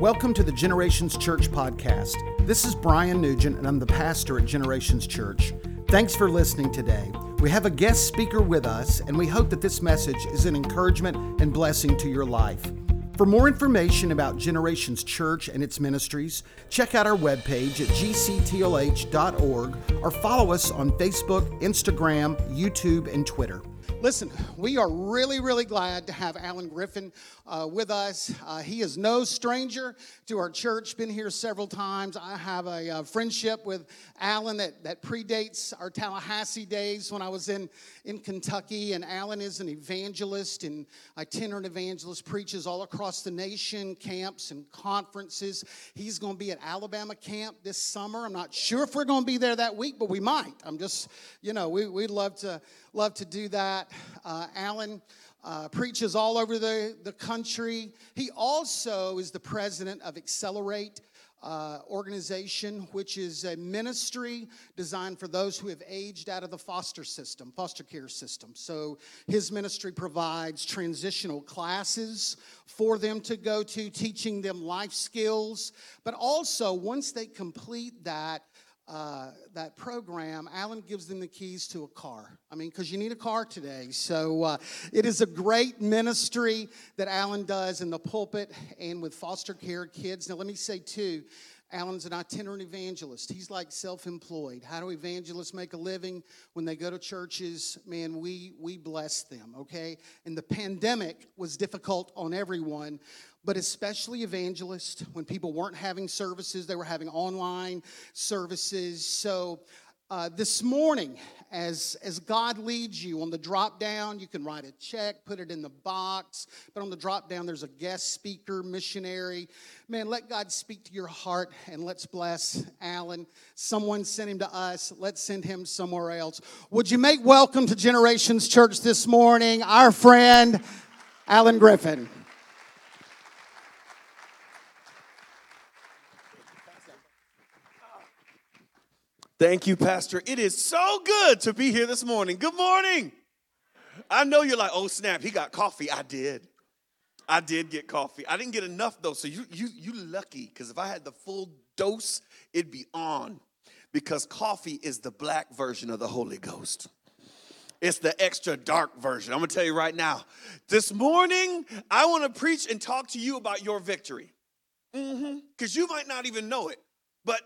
Welcome to the Generations Church podcast. This is Brian Nugent, and I'm the pastor at Generations Church. Thanks for listening today. We have a guest speaker with us, and we hope that this message is an encouragement and blessing to your life. For more information about Generations Church and its ministries, check out our webpage at gctlh.org or follow us on Facebook, Instagram, YouTube, and Twitter. Listen, we are really, really glad to have Alan Griffin uh, with us. Uh, he is no stranger to our church, been here several times. I have a uh, friendship with Alan that, that predates our Tallahassee days when I was in, in Kentucky. And Alan is an evangelist and itinerant evangelist, preaches all across the nation, camps and conferences. He's going to be at Alabama camp this summer. I'm not sure if we're going to be there that week, but we might. I'm just, you know, we, we'd love to, love to do that. Uh, Alan uh, preaches all over the, the country. He also is the president of Accelerate. Uh, organization, which is a ministry designed for those who have aged out of the foster system, foster care system. So his ministry provides transitional classes for them to go to, teaching them life skills. But also, once they complete that, uh, that program, Alan gives them the keys to a car. I mean, because you need a car today. So uh, it is a great ministry that Alan does in the pulpit and with foster care kids. Now, let me say, too, Alan's an itinerant evangelist. He's like self-employed. How do evangelists make a living when they go to churches? Man, we we bless them, okay? And the pandemic was difficult on everyone, but especially evangelists. When people weren't having services, they were having online services. So uh, this morning, as, as God leads you on the drop down, you can write a check, put it in the box. But on the drop down, there's a guest speaker, missionary. Man, let God speak to your heart and let's bless Alan. Someone sent him to us. Let's send him somewhere else. Would you make welcome to Generations Church this morning our friend, Alan Griffin? Thank you, Pastor. It is so good to be here this morning. Good morning. I know you're like, oh snap, he got coffee. I did. I did get coffee. I didn't get enough though, so you you you lucky because if I had the full dose, it'd be on. Because coffee is the black version of the Holy Ghost. It's the extra dark version. I'm gonna tell you right now. This morning, I want to preach and talk to you about your victory. Because mm-hmm. you might not even know it. But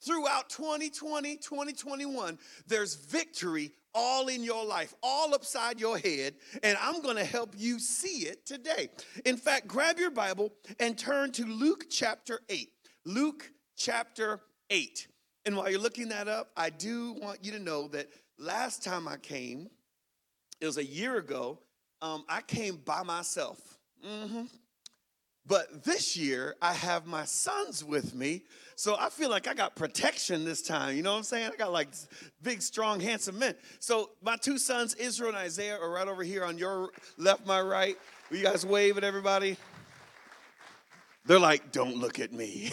throughout 2020, 2021, there's victory all in your life, all upside your head, and I'm going to help you see it today. In fact, grab your Bible and turn to Luke chapter 8. Luke chapter 8. And while you're looking that up, I do want you to know that last time I came, it was a year ago, um, I came by myself. Mm-hmm. But this year, I have my sons with me. So I feel like I got protection this time. You know what I'm saying? I got like big, strong, handsome men. So my two sons, Israel and Isaiah, are right over here on your left, my right. Will you guys wave at everybody? They're like, don't look at me.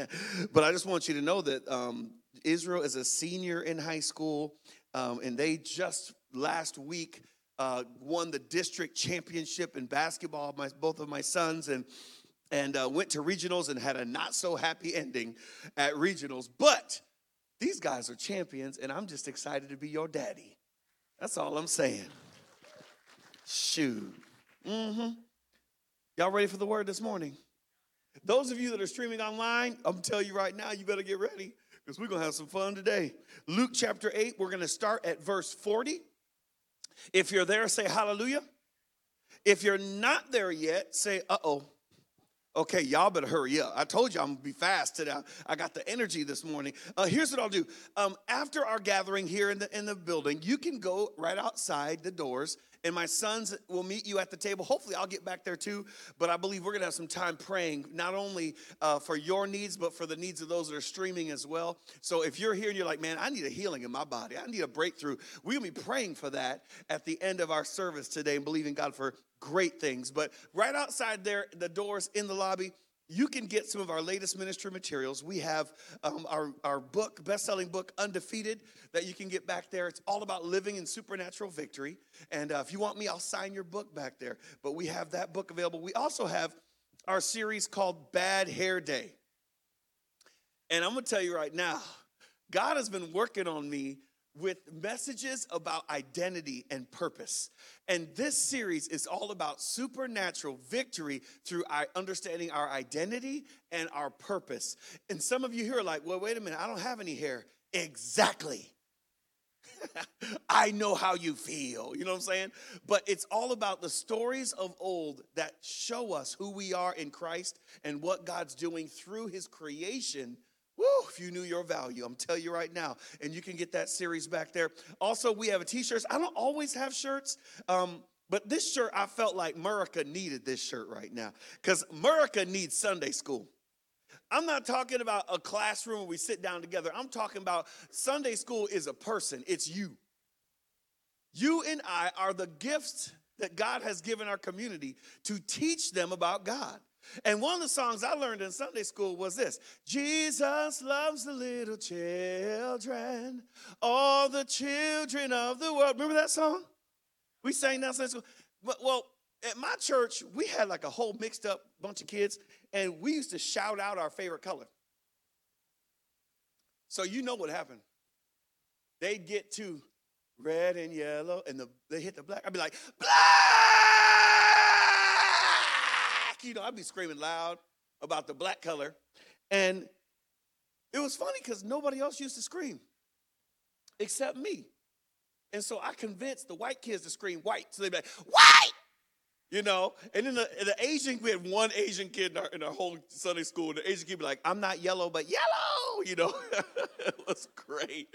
but I just want you to know that um, Israel is a senior in high school, um, and they just last week uh, won the district championship in basketball. My both of my sons and and uh, went to regionals and had a not so happy ending at regionals. But these guys are champions, and I'm just excited to be your daddy. That's all I'm saying. Shoot. Mm-hmm. Y'all ready for the word this morning? Those of you that are streaming online, I'm telling you right now, you better get ready because we're going to have some fun today. Luke chapter 8, we're going to start at verse 40. If you're there, say hallelujah. If you're not there yet, say uh oh. Okay, y'all better hurry up. I told you I'm gonna be fast today. I got the energy this morning. Uh, here's what I'll do. Um, after our gathering here in the in the building, you can go right outside the doors, and my sons will meet you at the table. Hopefully, I'll get back there too. But I believe we're gonna have some time praying, not only uh, for your needs, but for the needs of those that are streaming as well. So if you're here and you're like, man, I need a healing in my body, I need a breakthrough, we'll be praying for that at the end of our service today, and believing God for great things. But right outside there, the doors in the lobby, you can get some of our latest ministry materials. We have um, our, our book, best selling book, Undefeated, that you can get back there. It's all about living in supernatural victory. And uh, if you want me, I'll sign your book back there. But we have that book available. We also have our series called Bad Hair Day. And I'm gonna tell you right now, God has been working on me with messages about identity and purpose. And this series is all about supernatural victory through our understanding our identity and our purpose. And some of you here are like, well, wait a minute, I don't have any hair. Exactly. I know how you feel. You know what I'm saying? But it's all about the stories of old that show us who we are in Christ and what God's doing through his creation. Woo, if you knew your value, I'm telling you right now. And you can get that series back there. Also, we have a t-shirts. I don't always have shirts. Um, but this shirt, I felt like America needed this shirt right now. Because America needs Sunday school. I'm not talking about a classroom where we sit down together. I'm talking about Sunday school is a person, it's you. You and I are the gifts that God has given our community to teach them about God. And one of the songs I learned in Sunday school was this Jesus loves the little children, all the children of the world. Remember that song? We sang that Sunday school. But, Well, at my church, we had like a whole mixed up bunch of kids, and we used to shout out our favorite color. So you know what happened. They'd get to red and yellow, and the, they hit the black. I'd be like, black! You know, I'd be screaming loud about the black color. And it was funny because nobody else used to scream except me. And so I convinced the white kids to scream white. So they'd be like, white! You know, and then the, the Asian, we had one Asian kid in our, in our whole Sunday school, and the Asian kid be like, I'm not yellow, but yellow, you know. it was great.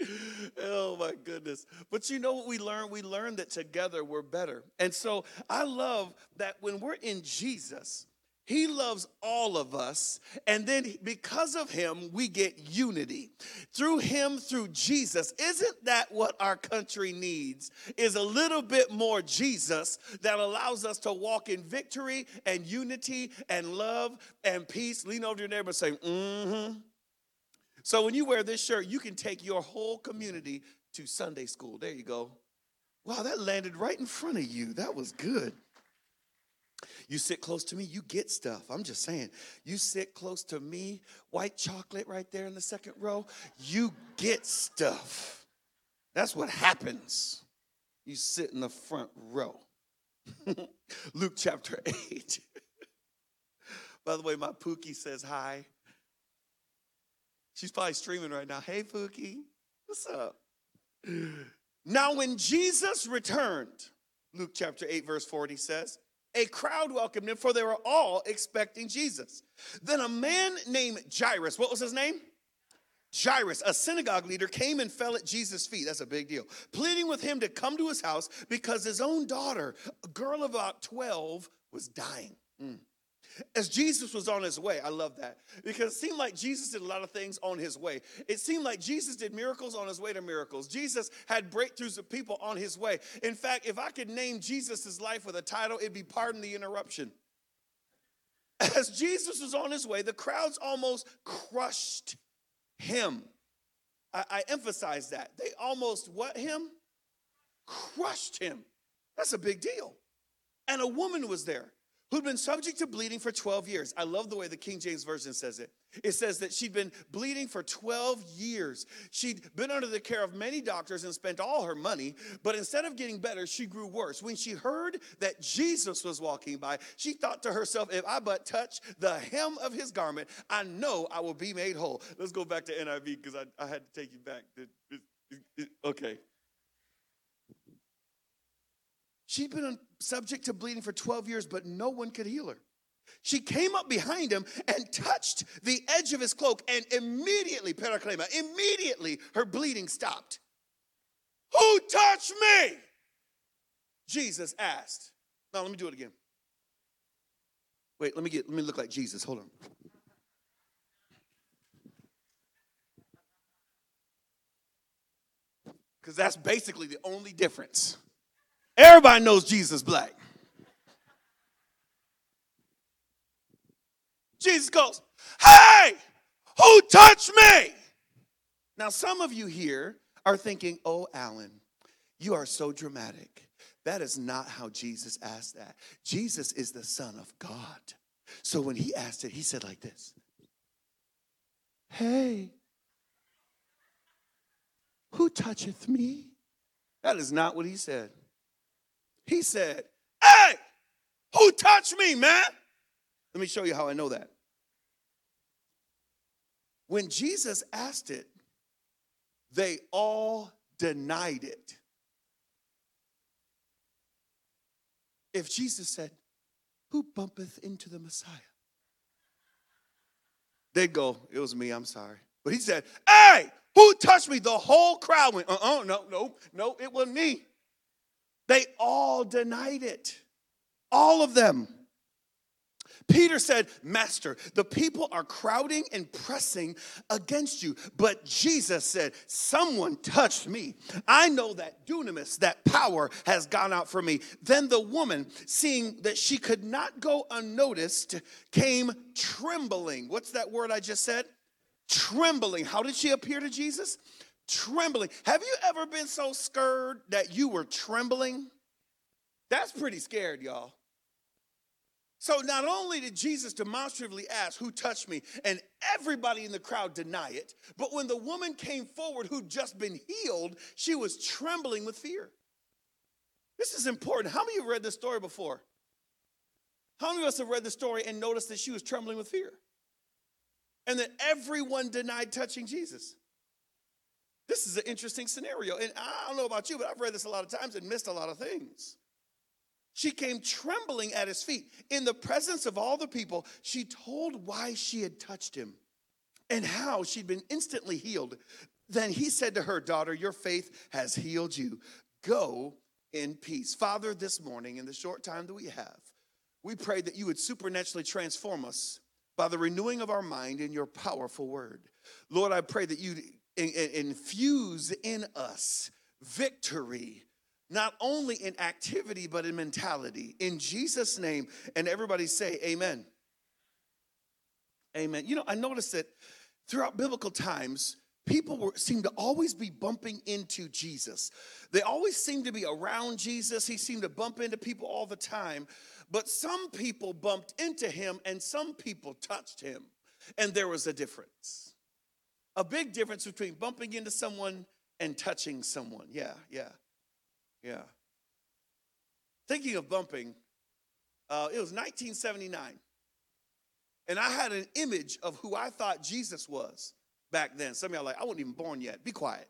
Oh my goodness. But you know what we learned? We learned that together we're better. And so I love that when we're in Jesus, he loves all of us. And then because of him, we get unity. Through him, through Jesus. Isn't that what our country needs? Is a little bit more Jesus that allows us to walk in victory and unity and love and peace. Lean over to your neighbor and say, mm hmm. So when you wear this shirt, you can take your whole community to Sunday school. There you go. Wow, that landed right in front of you. That was good. You sit close to me, you get stuff. I'm just saying. You sit close to me, white chocolate right there in the second row, you get stuff. That's what happens. You sit in the front row. Luke chapter 8. By the way, my Pookie says hi. She's probably streaming right now. Hey, Pookie, what's up? Now, when Jesus returned, Luke chapter 8, verse 40 says, a crowd welcomed him, for they were all expecting Jesus. Then a man named Jairus, what was his name? Jairus, a synagogue leader, came and fell at Jesus' feet. That's a big deal. Pleading with him to come to his house because his own daughter, a girl about 12, was dying. Mm. As Jesus was on his way, I love that because it seemed like Jesus did a lot of things on his way. It seemed like Jesus did miracles on his way to miracles. Jesus had breakthroughs of people on his way. In fact, if I could name Jesus' life with a title, it'd be Pardon the Interruption. As Jesus was on his way, the crowds almost crushed him. I, I emphasize that. They almost what him? Crushed him. That's a big deal. And a woman was there who'd been subject to bleeding for 12 years. I love the way the King James Version says it. It says that she'd been bleeding for 12 years. She'd been under the care of many doctors and spent all her money, but instead of getting better, she grew worse. When she heard that Jesus was walking by, she thought to herself, if I but touch the hem of his garment, I know I will be made whole. Let's go back to NIV because I, I had to take you back. Okay. She'd been subject to bleeding for 12 years, but no one could heal her. She came up behind him and touched the edge of his cloak, and immediately, parachrema, immediately her bleeding stopped. Who touched me? Jesus asked. Now let me do it again. Wait, let me get let me look like Jesus. Hold on. Because that's basically the only difference. Everybody knows Jesus black. Jesus goes, Hey, who touched me? Now, some of you here are thinking, Oh, Alan, you are so dramatic. That is not how Jesus asked that. Jesus is the Son of God. So when he asked it, he said like this Hey, who toucheth me? That is not what he said. He said, Hey, who touched me, man? Let me show you how I know that. When Jesus asked it, they all denied it. If Jesus said, Who bumpeth into the Messiah? They'd go, It was me, I'm sorry. But he said, Hey, who touched me? The whole crowd went, Uh uh no, no, no, it wasn't me. They all denied it. All of them. Peter said, Master, the people are crowding and pressing against you. But Jesus said, Someone touched me. I know that dunamis, that power, has gone out from me. Then the woman, seeing that she could not go unnoticed, came trembling. What's that word I just said? Trembling. How did she appear to Jesus? Trembling. Have you ever been so scared that you were trembling? That's pretty scared, y'all. So not only did Jesus demonstratively ask, Who touched me? and everybody in the crowd deny it, but when the woman came forward who'd just been healed, she was trembling with fear. This is important. How many of you have read this story before? How many of us have read the story and noticed that she was trembling with fear? And that everyone denied touching Jesus. This is an interesting scenario. And I don't know about you, but I've read this a lot of times and missed a lot of things. She came trembling at his feet. In the presence of all the people, she told why she had touched him and how she'd been instantly healed. Then he said to her, Daughter, your faith has healed you. Go in peace. Father, this morning, in the short time that we have, we pray that you would supernaturally transform us by the renewing of our mind in your powerful word. Lord, I pray that you infuse in us victory not only in activity, but in mentality. In Jesus' name, and everybody say, Amen. Amen. You know, I noticed that throughout biblical times, people were, seem to always be bumping into Jesus. They always seem to be around Jesus. He seemed to bump into people all the time. But some people bumped into him and some people touched him. And there was a difference. A big difference between bumping into someone and touching someone. Yeah, yeah. Yeah. Thinking of bumping, uh, it was 1979. And I had an image of who I thought Jesus was back then. Some of y'all like, I wasn't even born yet. Be quiet.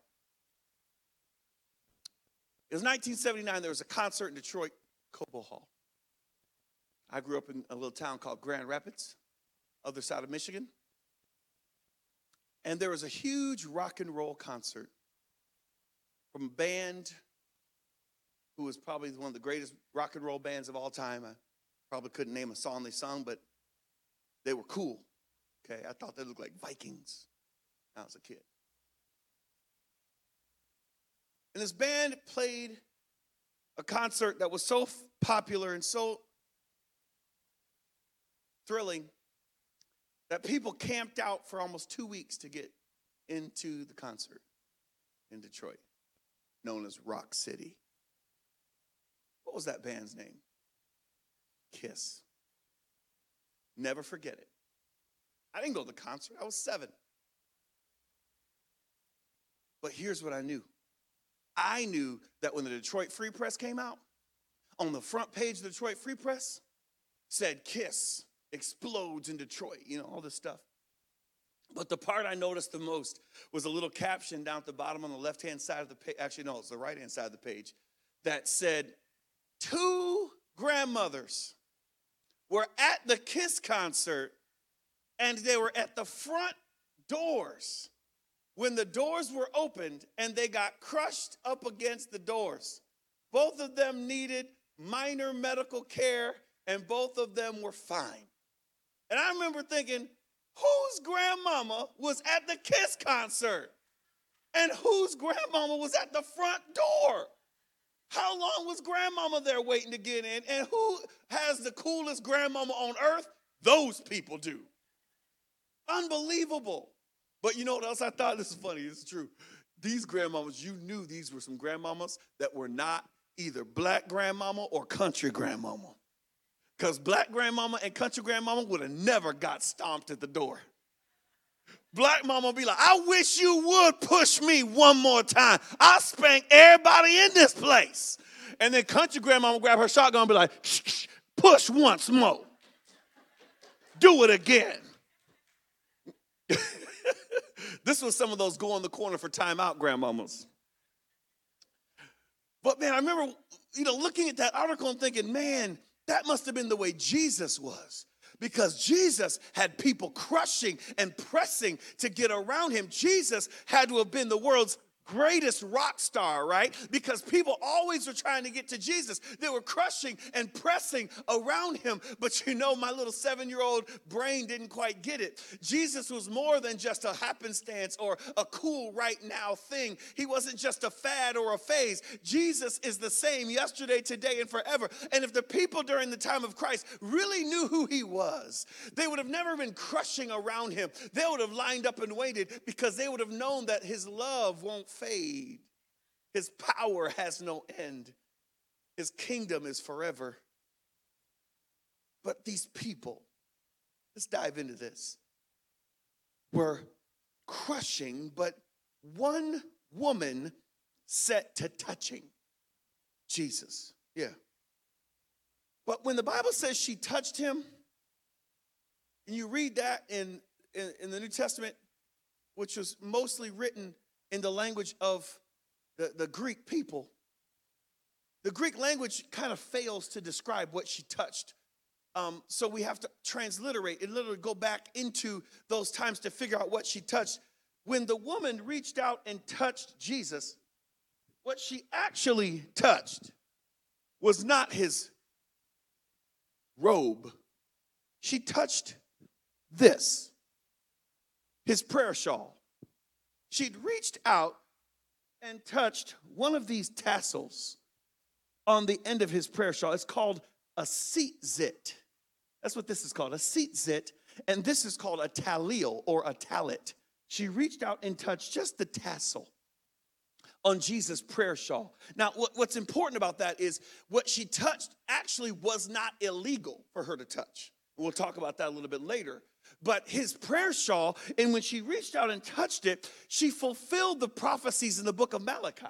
It was 1979. There was a concert in Detroit, Cobo Hall. I grew up in a little town called Grand Rapids, other side of Michigan. And there was a huge rock and roll concert from a band who was probably one of the greatest rock and roll bands of all time. I probably couldn't name a song they sung, but they were cool. Okay, I thought they looked like Vikings when I was a kid. And this band played a concert that was so popular and so thrilling that people camped out for almost two weeks to get into the concert in Detroit, known as Rock City. What was that band's name? Kiss. Never forget it. I didn't go to the concert, I was seven. But here's what I knew I knew that when the Detroit Free Press came out, on the front page of the Detroit Free Press said Kiss explodes in Detroit, you know, all this stuff. But the part I noticed the most was a little caption down at the bottom on the left hand side of the page. Actually, no, it's the right hand side of the page that said, two grandmothers were at the Kiss concert and they were at the front doors when the doors were opened and they got crushed up against the doors. Both of them needed minor medical care and both of them were fine. And I remember thinking, whose grandmama was at the Kiss concert? And whose grandmama was at the front door? How long was grandmama there waiting to get in? And who has the coolest grandmama on earth? Those people do. Unbelievable. But you know what else I thought? This is funny, is true. These grandmamas, you knew these were some grandmamas that were not either black grandmama or country grandmama. Because black grandmama and country grandmama would have never got stomped at the door. Black mama would be like, I wish you would push me one more time. I'll spank everybody in this place. And then country grandmama grab her shotgun and be like, shh, shh, push once more. Do it again. this was some of those go in the corner for timeout grandmamas. But man, I remember, you know, looking at that article and thinking, man, that must have been the way Jesus was. Because Jesus had people crushing and pressing to get around him. Jesus had to have been the world's greatest rock star, right? Because people always were trying to get to Jesus. They were crushing and pressing around him. But you know, my little seven year old brain didn't quite get it. Jesus was more than just a happenstance or a cool right now thing. He wasn't just a fad or a phase. Jesus is the same yesterday, today, and forever. And if the people during the time of Christ really knew who he was, they would have never been crushing around him. They would have lined up and waited because they would have known that his love won't fade. His power has no end. His kingdom is forever. But these people, let's dive into this, were crushing, but one woman set to touching Jesus. Yeah. But when the Bible says she touched him, and you read that in, in, in the New Testament, which was mostly written in the language of the, the Greek people. The Greek language kind of fails to describe what she touched. Um, so we have to transliterate and literally go back into those times to figure out what she touched. When the woman reached out and touched Jesus, what she actually touched was not his robe. She touched this, his prayer shawl she'd reached out and touched one of these tassels on the end of his prayer shawl. It's called a tzitzit. That's what this is called, a tzitzit. And this is called a talil or a talit. She reached out and touched just the tassel on Jesus' prayer shawl. Now, what's important about that is what she touched actually was not illegal for her to touch. We'll talk about that a little bit later but his prayer shawl, and when she reached out and touched it, she fulfilled the prophecies in the book of Malachi.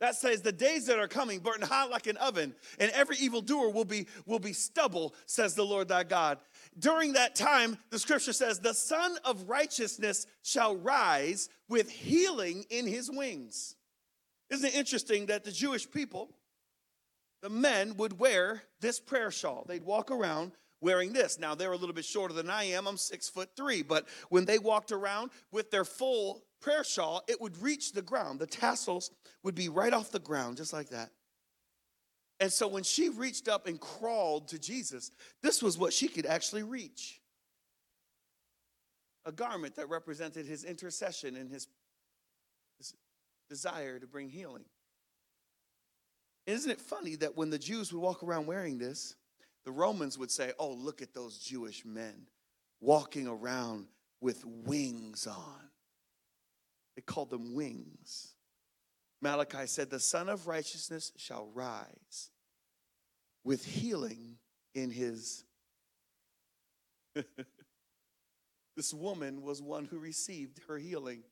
That says, the days that are coming burn hot like an oven, and every evildoer will be, will be stubble, says the Lord thy God. During that time, the scripture says, the Sun of Righteousness shall rise with healing in his wings. Isn't it interesting that the Jewish people, the men, would wear this prayer shawl? They'd walk around wearing this. Now they're a little bit shorter than I am. I'm six foot three, but when they walked around with their full prayer shawl, it would reach the ground. The tassels would be right off the ground, just like that. And so when she reached up and crawled to Jesus, this was what she could actually reach a garment that represented his intercession and his, his desire to bring healing. Isn't it funny that when the Jews would walk around wearing this, the Romans would say, Oh, look at those Jewish men walking around with wings on. They called them wings. Malachi said, The Sun of Righteousness shall rise with healing in his. this woman was one who received her healing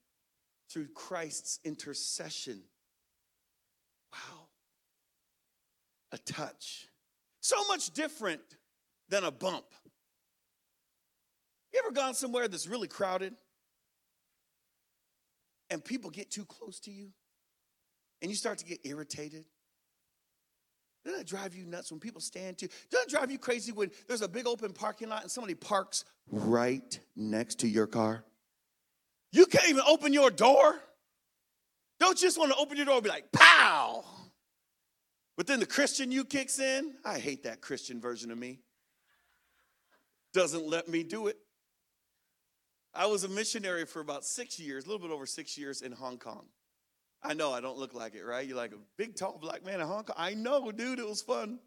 through Christ's intercession. Wow. A touch so much different than a bump. You ever gone somewhere that's really crowded and people get too close to you and you start to get irritated? Doesn't that drive you nuts when people stand to you? Doesn't it drive you crazy when there's a big open parking lot and somebody parks right next to your car? You can't even open your door. Don't you just want to open your door and be like, pow! But then the Christian you kicks in. I hate that Christian version of me. Doesn't let me do it. I was a missionary for about six years, a little bit over six years in Hong Kong. I know I don't look like it, right? You're like a big, tall black man in Hong Kong. I know, dude, it was fun.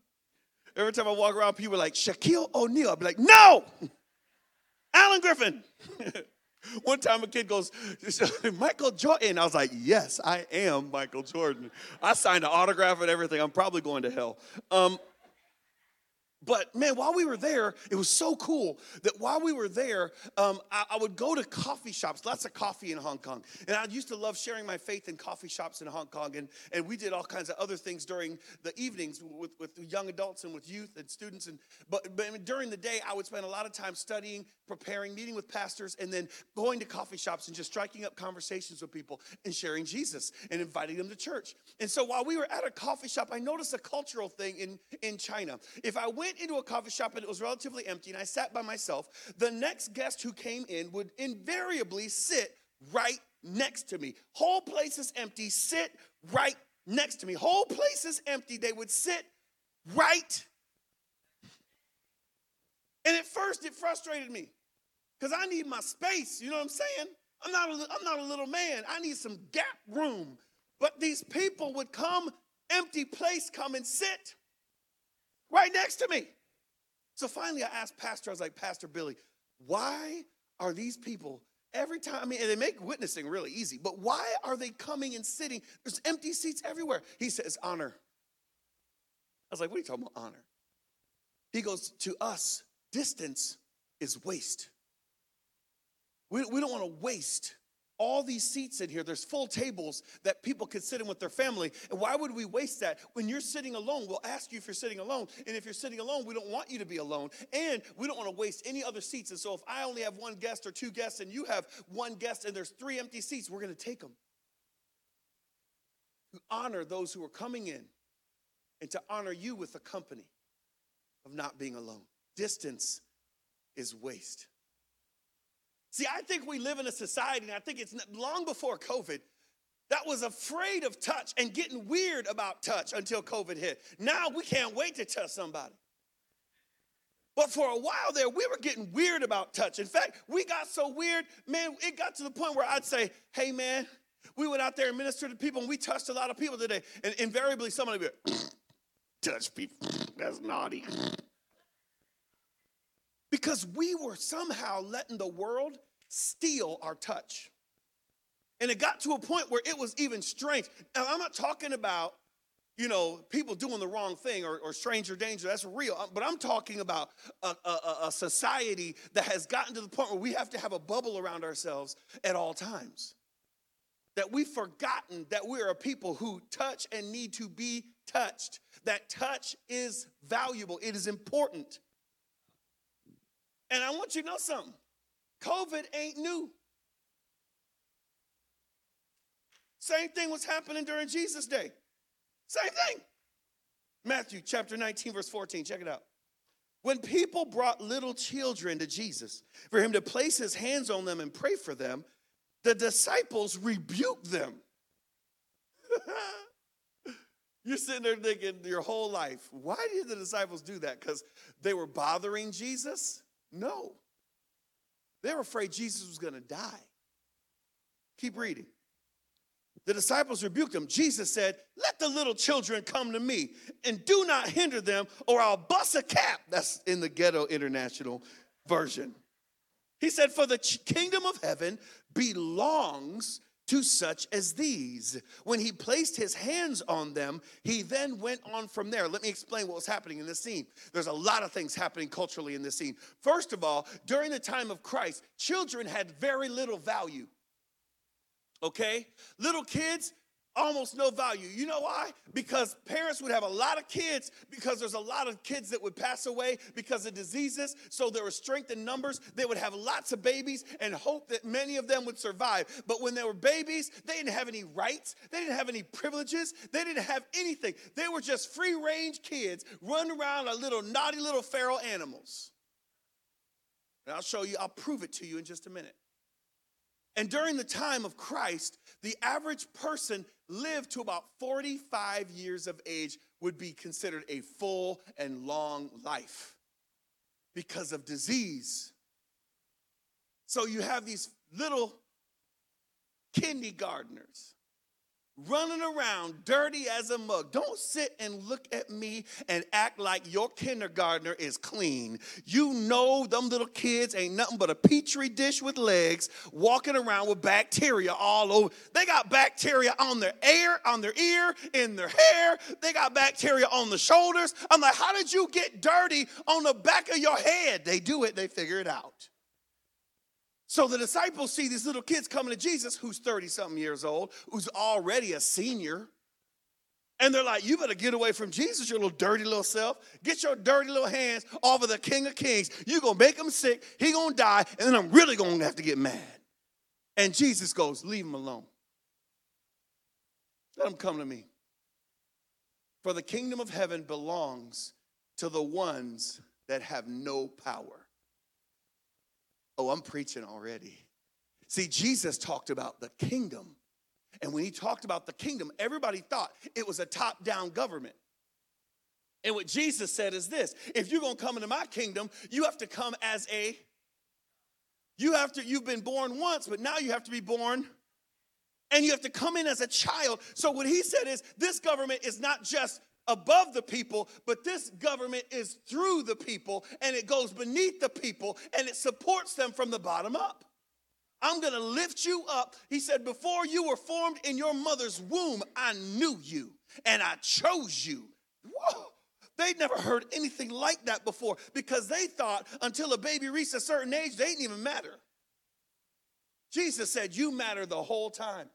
Every time I walk around, people are like, Shaquille O'Neal. I'd be like, no! Alan Griffin. One time a kid goes, Michael Jordan. I was like, yes, I am Michael Jordan. I signed an autograph and everything. I'm probably going to hell. Um, But man, while we were there, it was so cool that while we were there, um, I, I, would go to coffee shops, lots of coffee in Hong Kong. And I used to love sharing my faith in coffee shops in Hong Kong. And, and we did all kinds of other things during the evenings with, with young adults and with youth and students. And, but, but during the day, I would spend a lot of time studying, preparing, meeting with pastors, and then going to coffee shops and just striking up conversations with people and sharing Jesus and inviting them to church. And so while we were at a coffee shop, I noticed a cultural thing in, in China. If I went into a coffee shop and it was relatively empty and I sat by myself, the next guest who came in would invariably sit right next to me. Whole place is empty, sit right next to me. Whole place is empty, they would sit right. And at first it frustrated me because I need my space, you know what I'm saying? I'm not, a, I'm not a little man. I need some gap room. But these people would come, empty place, come and sit right next to me. So finally, I asked Pastor, I was like, Pastor Billy, why are these people every time? I mean, and they make witnessing really easy, but why are they coming and sitting? There's empty seats everywhere. He says, honor. I was like, what are you talking about, honor? He goes, to us, distance is waste. We, we don't want to waste all these seats in here. There's full tables that people could sit in with their family. And why would we waste that? When you're sitting alone, we'll ask you if you're sitting alone. And if you're sitting alone, we don't want you to be alone. And we don't want to waste any other seats. And so if I only have one guest or two guests and you have one guest and there's three empty seats, we're going to take them. To honor those who are coming in and to honor you with the company of not being alone. Distance is waste. See, I think we live in a society, and I think it's long before COVID, that was afraid of touch and getting weird about touch until COVID hit. Now we can't wait to touch somebody. But for a while there, we were getting weird about touch. In fact, we got so weird, man, it got to the point where I'd say, hey, man, we went out there and ministered to people, and we touched a lot of people today. And invariably, somebody would be touch people. That's naughty. Because we were somehow letting the world steal our touch. And it got to a point where it was even strange. Now, I'm not talking about, you know, people doing the wrong thing or, or stranger danger. That's real. But I'm talking about a, a, a society that has gotten to the point where we have to have a bubble around ourselves at all times. That we've forgotten that we're a people who touch and need to be touched. That touch is valuable, it is important. And I want you to know something COVID ain't new. Same thing was happening during Jesus' day. Same thing. Matthew chapter 19, verse 14. Check it out. When people brought little children to Jesus for him to place his hands on them and pray for them, the disciples rebuked them. You're sitting there thinking your whole life, why did the disciples do that? Because they were bothering Jesus? No. They were afraid Jesus was going to die. Keep reading. The disciples rebuked him. Jesus said, Let the little children come to me and do not hinder them, or I'll bust a cap. That's in the Ghetto International Version. He said, For the kingdom of heaven belongs to such as these. When he placed his hands on them, he then went on from there. Let me explain what was happening in this scene. There's a lot of things happening culturally in this scene. First of all, during the time of Christ, children had very little value. Okay? Little kids, almost no value. You know why? Because parents would have a lot of kids because there's a lot of kids that would pass away because of diseases. So there was strength in numbers. They would have lots of babies and hope that many of them would survive. But when they were babies, they didn't have any rights. They didn't have any privileges. They didn't have anything. They were just free range kids running around like little naughty little feral animals. And I'll show you, I'll prove it to you in just a minute. And during the time of Christ, the average person lived to about 45 years of age would be considered a full and long life because of disease. So you have these little kindergartners running around dirty as a mug. Don't sit and look at me and act like your kindergartner is clean. You know them little kids ain't nothing but a petri dish with legs walking around with bacteria all over. They got bacteria on their ear, on their ear, in their hair. They got bacteria on the shoulders. I'm like, how did you get dirty on the back of your head? They do it, they figure it out. So the disciples see these little kids coming to Jesus, who's 30 something years old, who's already a senior. And they're like, You better get away from Jesus, your little dirty little self. Get your dirty little hands off of the King of Kings. You're going to make him sick. He going to die. And then I'm really going to have to get mad. And Jesus goes, Leave him alone. Let him come to me. For the kingdom of heaven belongs to the ones that have no power. Oh, I'm preaching already. See, Jesus talked about the kingdom. And when he talked about the kingdom, everybody thought it was a top down government. And what Jesus said is this if you're gonna come into my kingdom, you have to come as a, you have to, you've been born once, but now you have to be born and you have to come in as a child. So what he said is this government is not just above the people, but this government is through the people and it goes beneath the people and it supports them from the bottom up. I'm gonna lift you up. He said, Before you were formed in your mother's womb, I knew you and I chose you. Whoa. They'd never heard anything like that before because they thought until a baby reached a certain age, they didn't even matter. Jesus said, You matter the whole time.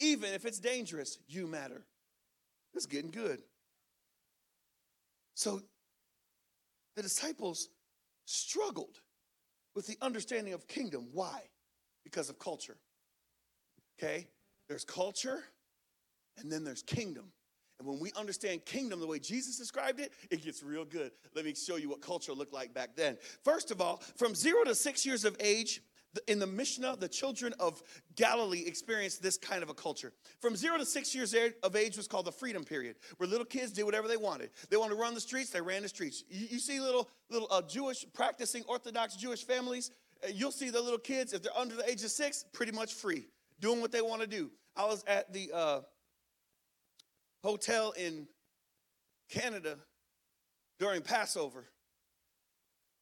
Even if it's dangerous, you matter. It's getting good. So the disciples struggled with the understanding of kingdom. Why? Because of culture. Okay? There's culture and then there's kingdom. And when we understand kingdom the way Jesus described it, it gets real good. Let me show you what culture looked like back then. First of all, from zero to six years of age, in the Mishnah, the children of Galilee experienced this kind of a culture. From zero to six years of age was called the freedom period, where little kids did whatever they wanted. They wanted to run the streets, they ran the streets. You, you see little little uh, Jewish practicing Orthodox Jewish families. Uh, you'll see the little kids if they're under the age of six, pretty much free, doing what they want to do. I was at the uh, hotel in Canada during Passover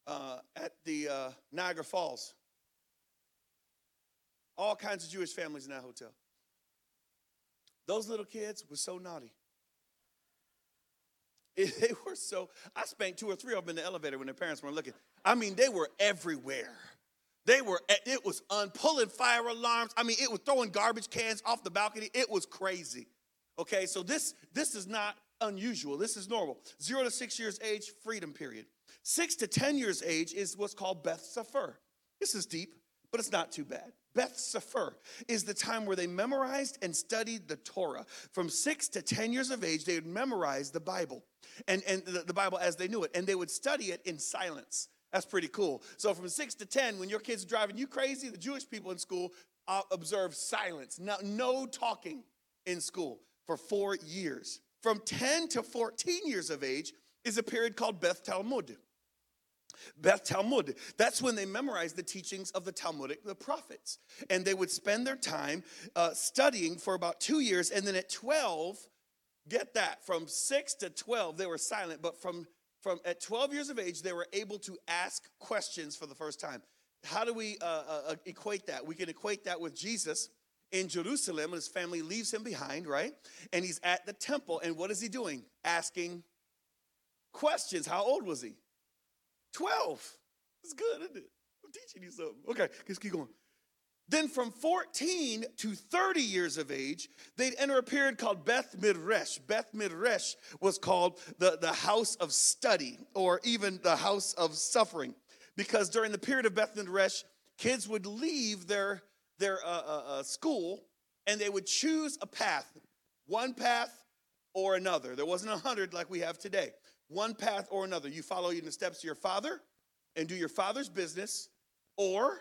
uh, at the uh, Niagara Falls all kinds of Jewish families in that hotel. Those little kids were so naughty. they were so, I spanked two or three of them in the elevator when their parents weren't looking. I mean, they were everywhere. They were, eh, it was on pulling fire alarms. I mean, it was throwing garbage cans off the balcony. It was crazy. Okay, so this, this is not unusual. This is normal. Zero to six years age, freedom period. Six to 10 years age is what's called Beth Sefer. This is deep, but it's not too bad. Beth Sefer is the time where they memorized and studied the Torah. From six to 10 years of age, they would memorize the Bible and, and the, the Bible as they knew it, and they would study it in silence. That's pretty cool. So from six to 10, when your kids are driving you crazy, the Jewish people in school uh, observe silence, no, no talking in school for four years. From 10 to 14 years of age is a period called Beth Talmud. Beth Talmud. That's when they memorized the teachings of the Talmudic, the prophets. And they would spend their time uh, studying for about two years. And then at 12, get that, from 6 to 12, they were silent. But from, from at 12 years of age, they were able to ask questions for the first time. How do we uh, uh, uh equate that? We can equate that with Jesus in Jerusalem, and his family leaves him behind, right? And he's at the temple. And what is he doing? Asking questions. How old was he? 12. It's good, isn't it? I'm teaching you something. Okay, let's keep going. Then from 14 to 30 years of age, they'd enter a period called Beth Midrash. Beth Midrash was called the, the house of study or even the house of suffering. Because during the period of Beth Midrash, kids would leave their, their uh, uh, uh, school and they would choose a path, one path or another. There wasn't a hundred like we have today one path or another. You follow in the steps of your father and do your father's business, or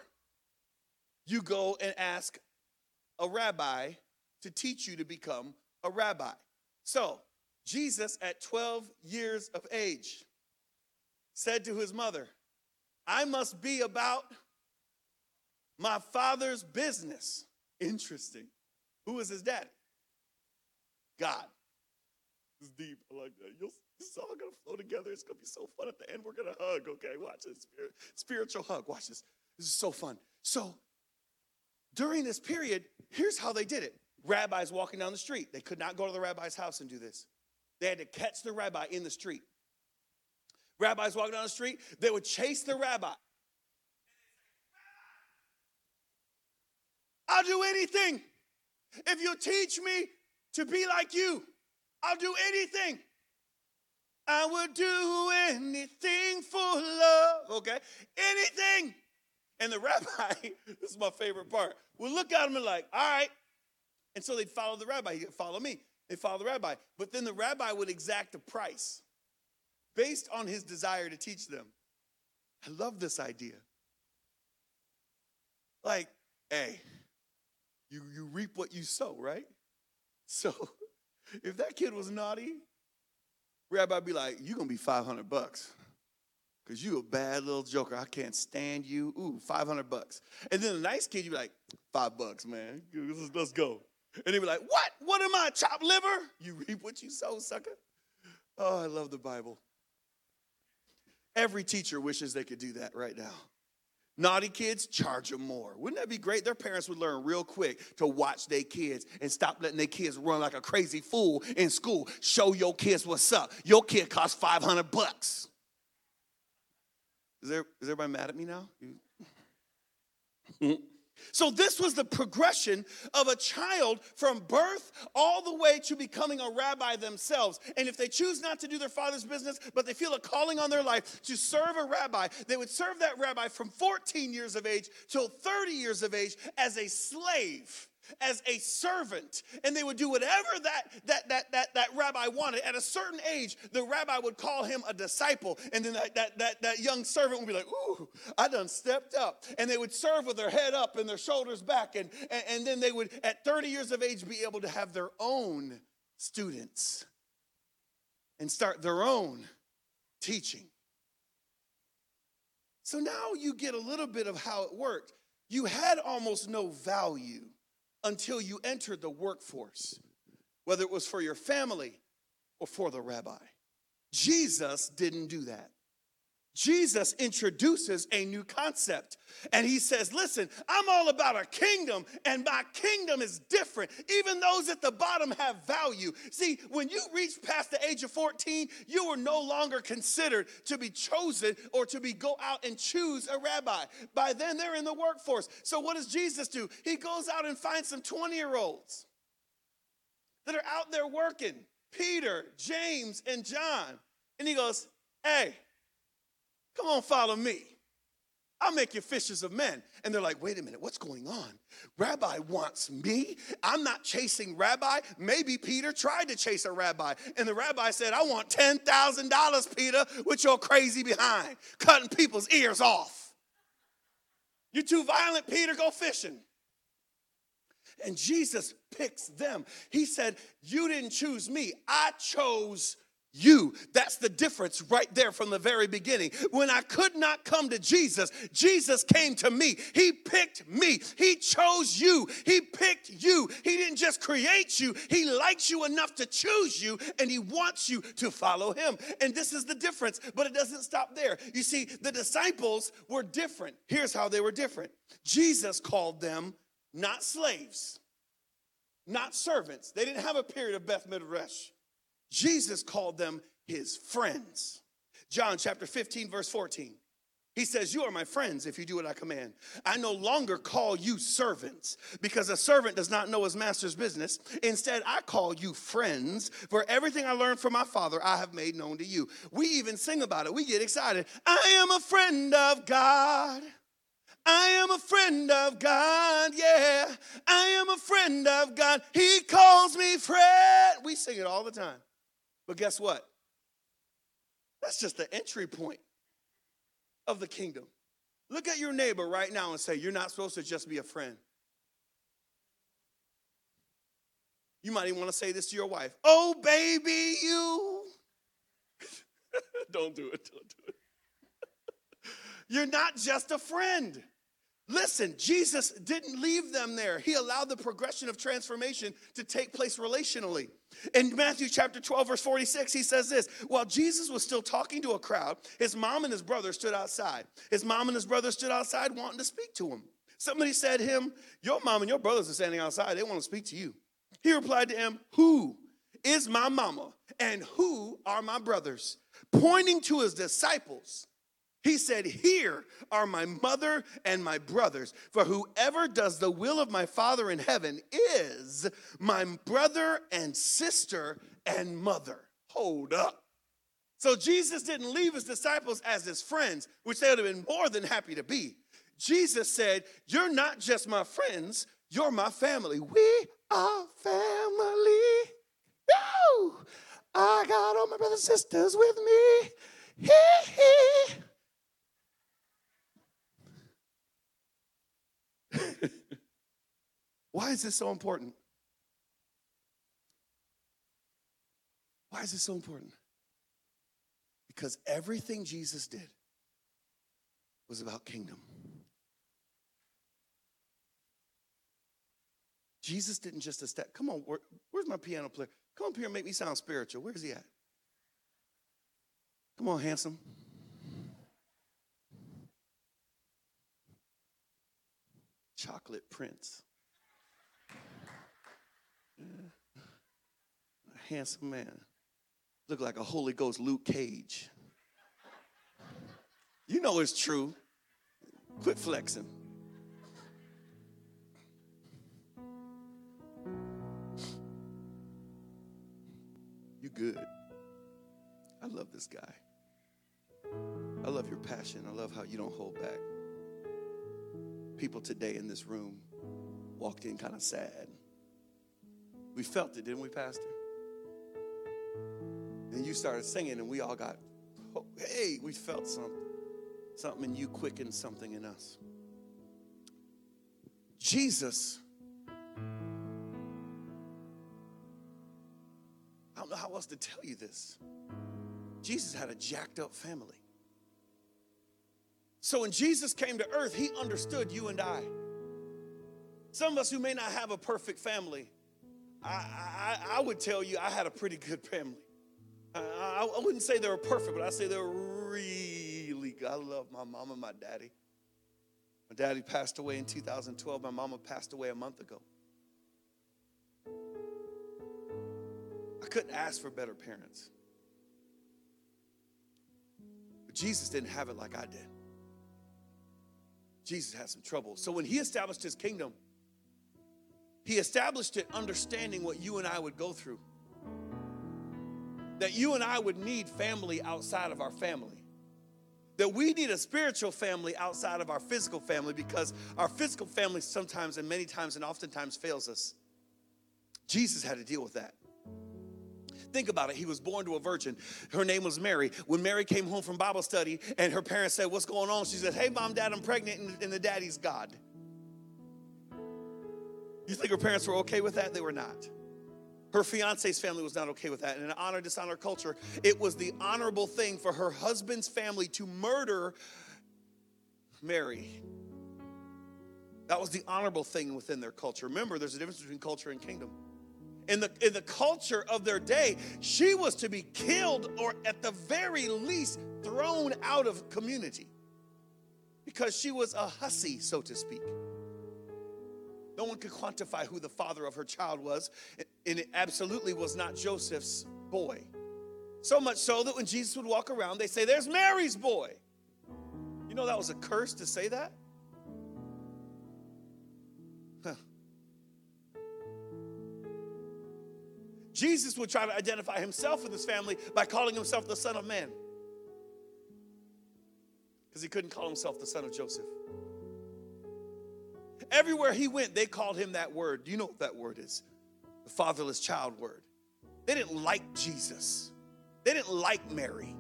you go and ask a rabbi to teach you to become a rabbi. So, Jesus, at 12 years of age, said to his mother, I must be about my father's business. Interesting. Who is his daddy? God. It's deep. I like that. You'll, it's all gonna flow together. It's gonna be so fun at the end. We're gonna hug. Okay, watch this. Spirit, spiritual hug. Watch this. This is so fun. So during this period, here's how they did it. Rabbis walking down the street. They could not go to the rabbi's house and do this. They had to catch the rabbi in the street. Rabbis walking down the street, they would chase the rabbi. I'll do anything. If you teach me to be like you, I'll do anything. I would do anything for love. Okay? Anything. And the rabbi, this is my favorite part, would look at him and like, all right. And so they'd follow the rabbi. He'd follow me. They'd follow the rabbi. But then the rabbi would exact a price based on his desire to teach them. I love this idea. Like, hey, you, you reap what you sow, right? So if that kid was naughty, rabbi be like, you're gonna be 500 bucks. Cause you a bad little joker. I can't stand you. Ooh, 500 bucks. And then the nice kid, you be like, five bucks, man. Let's go. And they be like, what? What am I, chopped liver? You reap what you sow, sucker. Oh, I love the Bible. Every teacher wishes they could do that right now. Naughty kids, charge them more. Wouldn't that be great? Their parents would learn real quick to watch their kids and stop letting their kids run like a crazy fool in school. Show your kids what's up. Your kid costs 500 bucks. Is, there, is everybody mad at me now? So, this was the progression of a child from birth all the way to becoming a rabbi themselves. And if they choose not to do their father's business, but they feel a calling on their life to serve a rabbi, they would serve that rabbi from 14 years of age till 30 years of age as a slave as a servant and they would do whatever that that that that, that rabbi wanted. At a certain age the rabbi would call him a disciple and then that, that that that young servant would be like ooh i done stepped up. And they would serve with their head up and their shoulders back and and, and then they would at 30 years of age be able to have their own students and start their own teaching. So now you get a little bit of how it worked. You had almost no value until you entered the workforce, whether it was for your family or for the rabbi. Jesus didn't do that. Jesus introduces a new concept and he says, Listen, I'm all about a kingdom, and my kingdom is different. Even those at the bottom have value. See, when you reach past the age of 14, you are no longer considered to be chosen or to be go out and choose a rabbi. By then, they're in the workforce. So, what does Jesus do? He goes out and finds some 20 year olds that are out there working Peter, James, and John. And he goes, Hey, Come on, follow me. I'll make you fishers of men. And they're like, wait a minute, what's going on? Rabbi wants me. I'm not chasing rabbi. Maybe Peter tried to chase a rabbi. And the rabbi said, I want $10,000, Peter, with your crazy behind, cutting people's ears off. You're too violent, Peter, go fishing. And Jesus picks them. He said, You didn't choose me, I chose you. That's the difference right there from the very beginning. When I could not come to Jesus, Jesus came to me. He picked me. He chose you. He picked you. He didn't just create you, He likes you enough to choose you, and He wants you to follow Him. And this is the difference, but it doesn't stop there. You see, the disciples were different. Here's how they were different Jesus called them not slaves, not servants. They didn't have a period of Beth Midrash. Jesus called them his friends. John chapter 15, verse 14. He says, You are my friends if you do what I command. I no longer call you servants because a servant does not know his master's business. Instead, I call you friends, for everything I learned from my father I have made known to you. We even sing about it, we get excited. I am a friend of God. I am a friend of God, yeah. I am a friend of God. He calls me friend. We sing it all the time. But guess what? That's just the entry point of the kingdom. Look at your neighbor right now and say, You're not supposed to just be a friend. You might even want to say this to your wife Oh, baby, you. don't do it. Don't do it. You're not just a friend. Listen, Jesus didn't leave them there. He allowed the progression of transformation to take place relationally. In Matthew chapter 12, verse 46, he says this While Jesus was still talking to a crowd, his mom and his brother stood outside. His mom and his brother stood outside wanting to speak to him. Somebody said to him, Your mom and your brothers are standing outside. They want to speak to you. He replied to him, Who is my mama and who are my brothers? Pointing to his disciples. He said, Here are my mother and my brothers. For whoever does the will of my Father in heaven is my brother and sister and mother. Hold up. So Jesus didn't leave his disciples as his friends, which they would have been more than happy to be. Jesus said, You're not just my friends, you're my family. We are family. I got all my brothers and sisters with me. Hee hee. Why is this so important? Why is this so important? Because everything Jesus did was about kingdom. Jesus didn't just a step. Come on, where, where's my piano player? Come up here and make me sound spiritual. Where's he at? Come on, handsome. Chocolate prince. A handsome man. Look like a Holy Ghost Luke Cage. You know it's true. Quit flexing. You good. I love this guy. I love your passion. I love how you don't hold back people today in this room walked in kind of sad. We felt it, didn't we, Pastor? And you started singing, and we all got, oh, hey, we felt something. Something in you quickened something in us. Jesus, I don't know how else to tell you this. Jesus had a jacked up family. So when Jesus came to earth, he understood you and I. Some of us who may not have a perfect family, I, I, I would tell you I had a pretty good family. I, I, wouldn't say they were perfect, but I say they were really good. I love my mom and my daddy. My daddy passed away in 2012. My mama passed away a month ago. I couldn't ask for better parents. But Jesus didn't have it like I did. Jesus had some trouble. So when he established his kingdom, he established it understanding what you and I would go through. That you and I would need family outside of our family. That we need a spiritual family outside of our physical family because our physical family sometimes and many times and oftentimes fails us. Jesus had to deal with that. Think about it. He was born to a virgin. Her name was Mary. When Mary came home from Bible study and her parents said, What's going on? She said, Hey, mom, dad, I'm pregnant, and, and the daddy's God. You think her parents were okay with that? They were not. Her fiance's family was not okay with that. And in an honor dishonor culture, it was the honorable thing for her husband's family to murder Mary. That was the honorable thing within their culture. Remember, there's a difference between culture and kingdom in the, in the culture of their day, she was to be killed or at the very least thrown out of community because she was a hussy, so to speak. No one could quantify who the father of her child was, and it absolutely was not Joseph's boy. So much so that when Jesus would walk around, they say, There's Mary's boy. You know that was a curse to say that? Jesus would try to identify himself with his family by calling himself the Son of Man. Because he couldn't call himself the son of Joseph. Everywhere he went, they called him that word. Do you know what that word is? The fatherless child word. They didn't like Jesus, they didn't like Mary.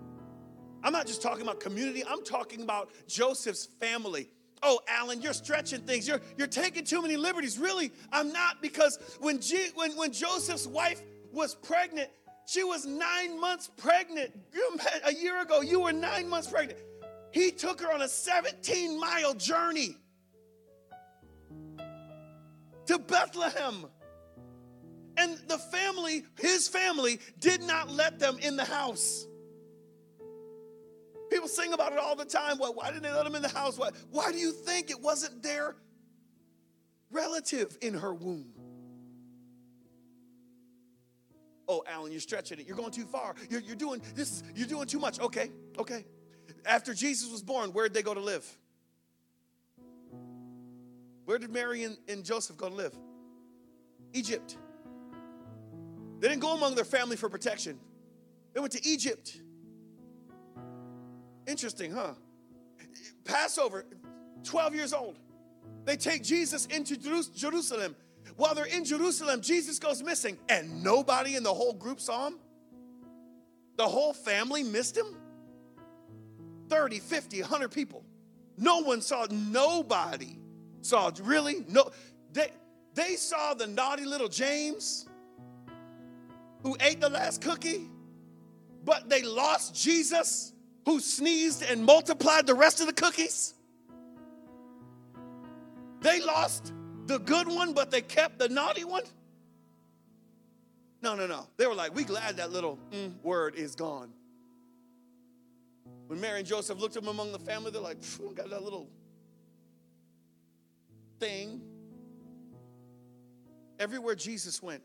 I'm not just talking about community, I'm talking about Joseph's family. Oh, Alan, you're stretching things. You're, you're taking too many liberties. Really, I'm not because when, G, when, when Joseph's wife was pregnant. She was nine months pregnant. You met a year ago, you were nine months pregnant. He took her on a 17 mile journey to Bethlehem. And the family, his family, did not let them in the house. People sing about it all the time. Why, why didn't they let them in the house? Why, why do you think it wasn't their relative in her womb? Oh, Alan, you're stretching it. You're going too far. You're, you're doing this. You're doing too much. Okay, okay. After Jesus was born, where did they go to live? Where did Mary and, and Joseph go to live? Egypt. They didn't go among their family for protection. They went to Egypt. Interesting, huh? Passover, 12 years old. They take Jesus into Jerusalem. While they're in Jerusalem, Jesus goes missing, and nobody in the whole group saw him. The whole family missed him. 30, 50, 100 people. No one saw, nobody saw, really? No. They, they saw the naughty little James who ate the last cookie, but they lost Jesus who sneezed and multiplied the rest of the cookies. They lost the good one, but they kept the naughty one. No, no, no. They were like, we glad that little mm, word is gone. When Mary and Joseph looked at them among the family, they're like, got that little thing. Everywhere Jesus went,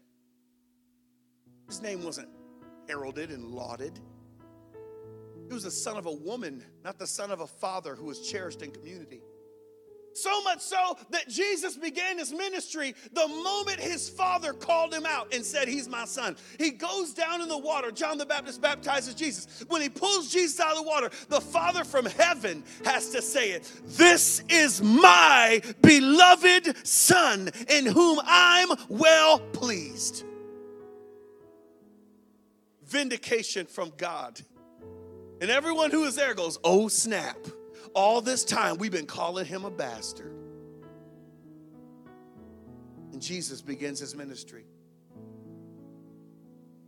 his name wasn't heralded and lauded. He was the son of a woman, not the son of a father who was cherished in community. So much so that Jesus began his ministry the moment his father called him out and said, He's my son. He goes down in the water. John the Baptist baptizes Jesus. When he pulls Jesus out of the water, the Father from heaven has to say it This is my beloved Son in whom I'm well pleased. Vindication from God. And everyone who is there goes, Oh, snap. All this time we've been calling him a bastard. And Jesus begins his ministry.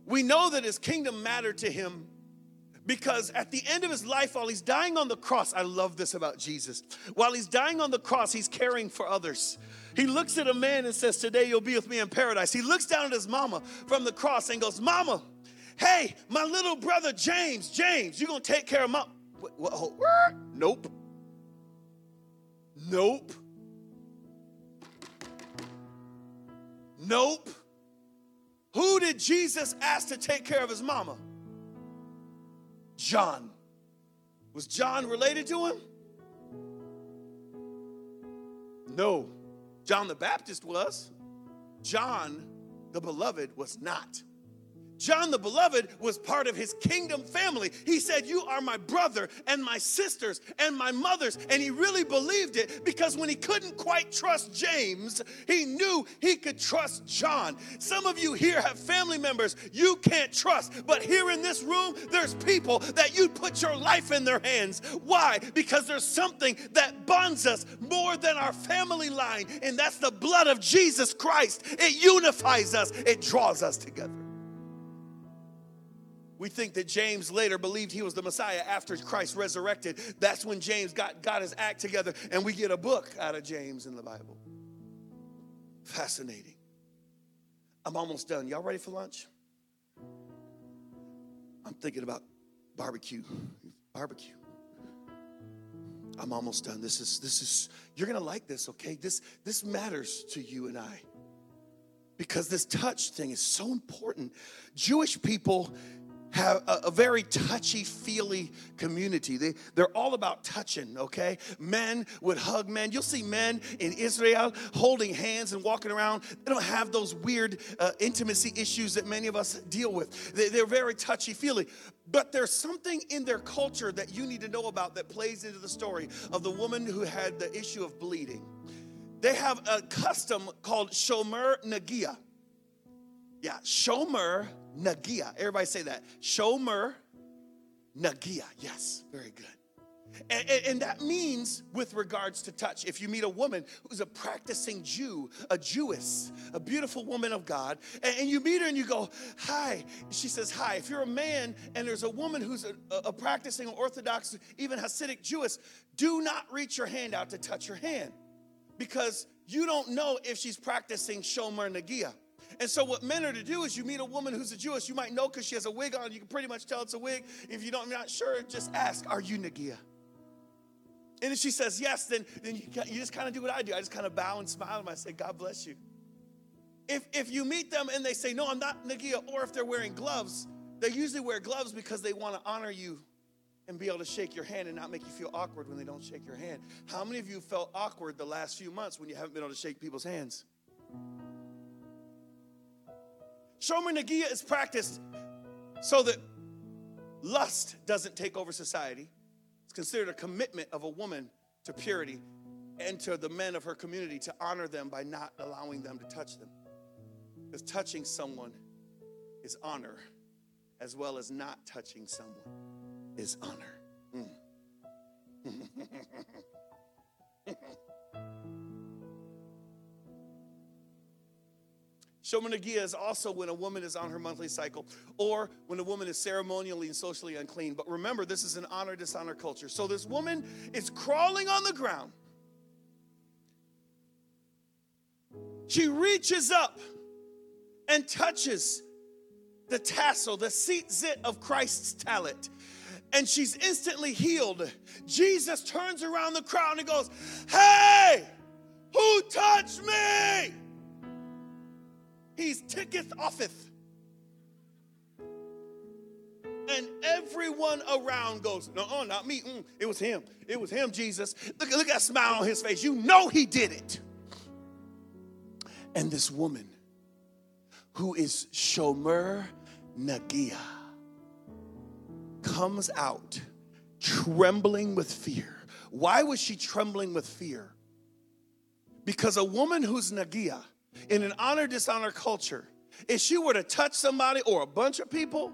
We know that his kingdom mattered to him because at the end of his life, while he's dying on the cross, I love this about Jesus. While he's dying on the cross, he's caring for others. He looks at a man and says, Today you'll be with me in paradise. He looks down at his mama from the cross and goes, Mama, hey, my little brother James, James, you're gonna take care of my. What, what, nope. Nope. Nope. Who did Jesus ask to take care of his mama? John. Was John related to him? No. John the Baptist was. John the beloved was not. John the Beloved was part of his kingdom family. He said, You are my brother and my sisters and my mothers. And he really believed it because when he couldn't quite trust James, he knew he could trust John. Some of you here have family members you can't trust, but here in this room, there's people that you'd put your life in their hands. Why? Because there's something that bonds us more than our family line, and that's the blood of Jesus Christ. It unifies us, it draws us together. We think that James later believed he was the Messiah after Christ resurrected. That's when James got, got his act together, and we get a book out of James in the Bible. Fascinating. I'm almost done. Y'all ready for lunch? I'm thinking about barbecue. Barbecue. I'm almost done. This is this is you're going to like this, okay? This this matters to you and I. Because this touch thing is so important. Jewish people have a, a, very touchy feely community. They, they're all about touching, okay? Men would hug men. You'll see men in Israel holding hands and walking around. They don't have those weird uh, intimacy issues that many of us deal with. They, they're very touchy feely. But there's something in their culture that you need to know about that plays into the story of the woman who had the issue of bleeding. They have a custom called Shomer Nagia. Yeah, Shomer Nagia. Everybody say that. Shomer Nagia. Yes, very good. And, and, and, that means, with regards to touch, if you meet a woman who's a practicing Jew, a Jewess, a beautiful woman of God, and, and you meet her and you go, Hi. She says, Hi. If you're a man and there's a woman who's a, a practicing Orthodox, even Hasidic Jewess, do not reach your hand out to touch her hand because you don't know if she's practicing Shomer Nagia. And so, what men are to do is you meet a woman who's a Jewess, you might know because she has a wig on, you can pretty much tell it's a wig. If you don't, you're not sure, just ask, Are you Nagia? And if she says yes, then, then you, you just kind of do what I do. I just kind of bow and smile and I say, God bless you. If, if you meet them and they say, No, I'm not Nagia, or if they're wearing gloves, they usually wear gloves because they want to honor you and be able to shake your hand and not make you feel awkward when they don't shake your hand. How many of you felt awkward the last few months when you haven't been able to shake people's hands? Shomer Nagia is practiced so that lust doesn't take over society. It's considered a commitment of a woman to purity and to the men of her community to honor them by not allowing them to touch them. Because touching someone is honor, as well as not touching someone is honor. Mm. Shomer Nagia is also when a woman is on her monthly cycle or when a woman is ceremonially and socially unclean. But remember, this is an honor dishonor culture. So this woman is crawling on the ground. She reaches up and touches the tassel, the tzitzit of Christ's tallit. And she's instantly healed. Jesus turns around the crowd and goes, Hey, who touched me? He's ticketh offeth. And everyone around goes, No, not me. Mm, it was him. It was him, Jesus. Look, look at that smile on his face. You know he did it. And this woman, who is Shomer Nagia, comes out trembling with fear. Why was she trembling with fear? Because a woman who's Nagia, in an honor dishonor culture, if she were to touch somebody or a bunch of people,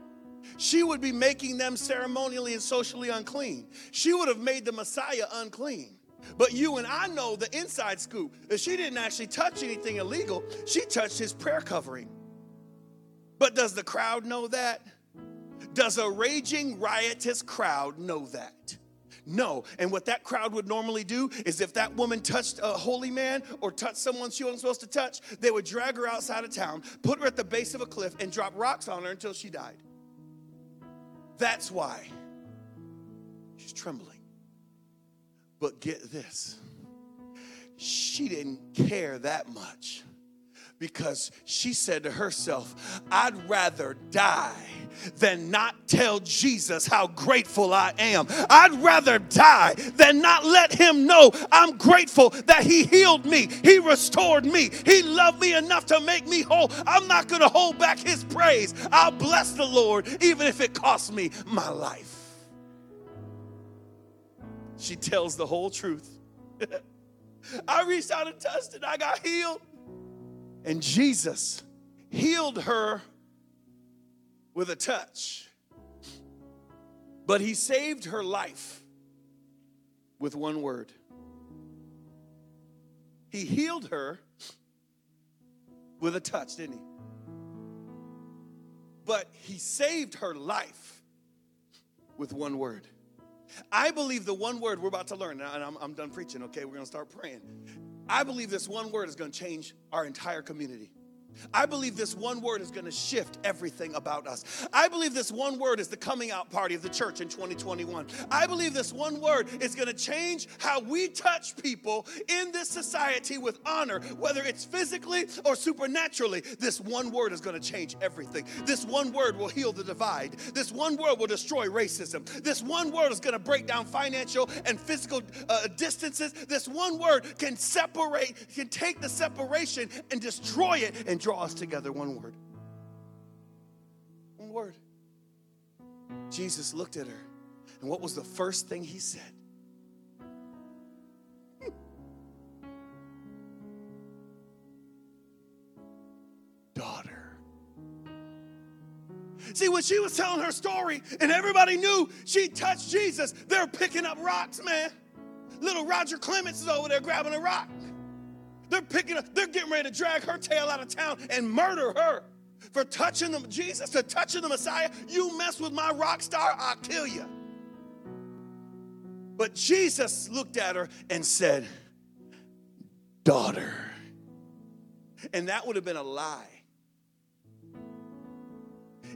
she would be making them ceremonially and socially unclean. She would have made the Messiah unclean. But you and I know the inside scoop that she didn't actually touch anything illegal, she touched his prayer covering. But does the crowd know that? Does a raging, riotous crowd know that? No. And what that crowd would normally do is if that woman touched a holy man or touched someone she wasn't supposed to touch, they would drag her outside of town, put her at the base of a cliff, and drop rocks on her until she died. That's why she's trembling. But get this she didn't care that much because she said to herself, I'd rather die than not tell Jesus how grateful I am. I'd rather die than not let him know I'm grateful that he healed me, he restored me, he loved me enough to make me whole. I'm not going to hold back his praise. I'll bless the Lord even if it costs me my life. She tells the whole truth. I reached out and touched it, I got healed. And Jesus healed her with a touch. But he saved her life with one word. He healed her with a touch, didn't he? But he saved her life with one word. I believe the one word we're about to learn, and I'm, I'm done preaching, okay? We're gonna start praying. I believe this one word is gonna change our entire community. I believe this one word is going to shift everything about us. I believe this one word is the coming out party of the church in 2021. I believe this one word is going to change how we touch people in this society with honor, whether it's physically or supernaturally. This one word is going to change everything. This one word will heal the divide. This one word will destroy racism. This one word is going to break down financial and physical uh, distances. This one word can separate, can take the separation and destroy it and draw us together. One word. One word. Jesus looked at her, and what was the first thing he said? Daughter. See, when she was telling her story and everybody knew she touched Jesus, they're picking up rocks, man. Little Roger Clemens is over there grabbing a rock. They're picking up, they're getting ready to drag her tail out of town and murder her for touching the Jesus, for touching the Messiah. You mess with my rock star, I'll kill you. But Jesus looked at her and said, daughter. And that would have been a lie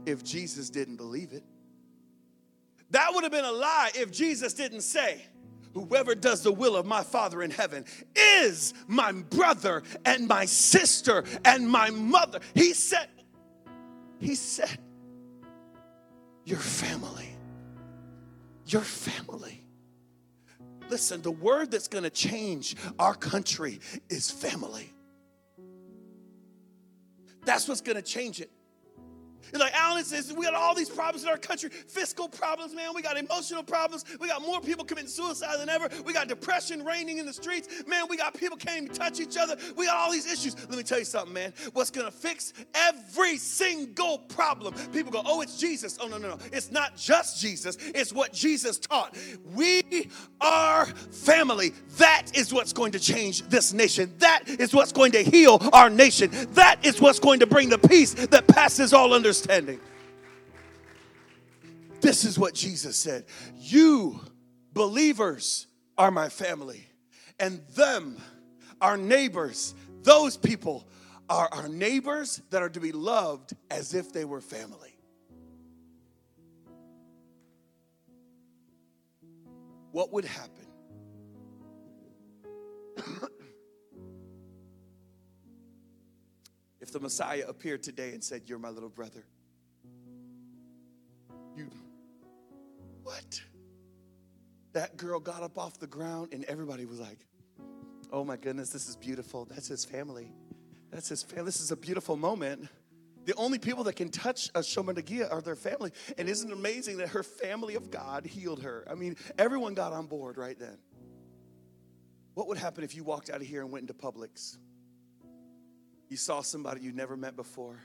if Jesus didn't believe it. That would have been a lie if Jesus didn't say, Whoever does the will of my Father in heaven is my brother and my sister and my mother. He said, He said, Your family. Your family. Listen, the word that's gonna change our country is family. That's what's gonna change it. It's like Alan says, we got all these problems in our country fiscal problems, man. We got emotional problems. We got more people committing suicide than ever. We got depression reigning in the streets. Man, we got people can't even touch each other. We got all these issues. Let me tell you something, man. What's going to fix every single problem? People go, oh, it's Jesus. Oh, no, no, no. It's not just Jesus, it's what Jesus taught. We are family. That is what's going to change this nation. That is what's going to heal our nation. That is what's going to bring the peace that passes all understanding understanding. This is what Jesus said You, believers, are my family, and them, our neighbors, those people are our neighbors that are to be loved as if they were family. What would happen? if the Messiah appeared today and said, You're my little brother? You, what? That girl got up off the ground and everybody was like, Oh my goodness, this is beautiful. That's his family. That's his family. This is a beautiful moment. The only people that can touch a Shomer Nagia are their family. And isn't it amazing that her family of God healed her? I mean, everyone got on board right then. What would happen if you walked out of here and went into Publix? You saw somebody you never met before.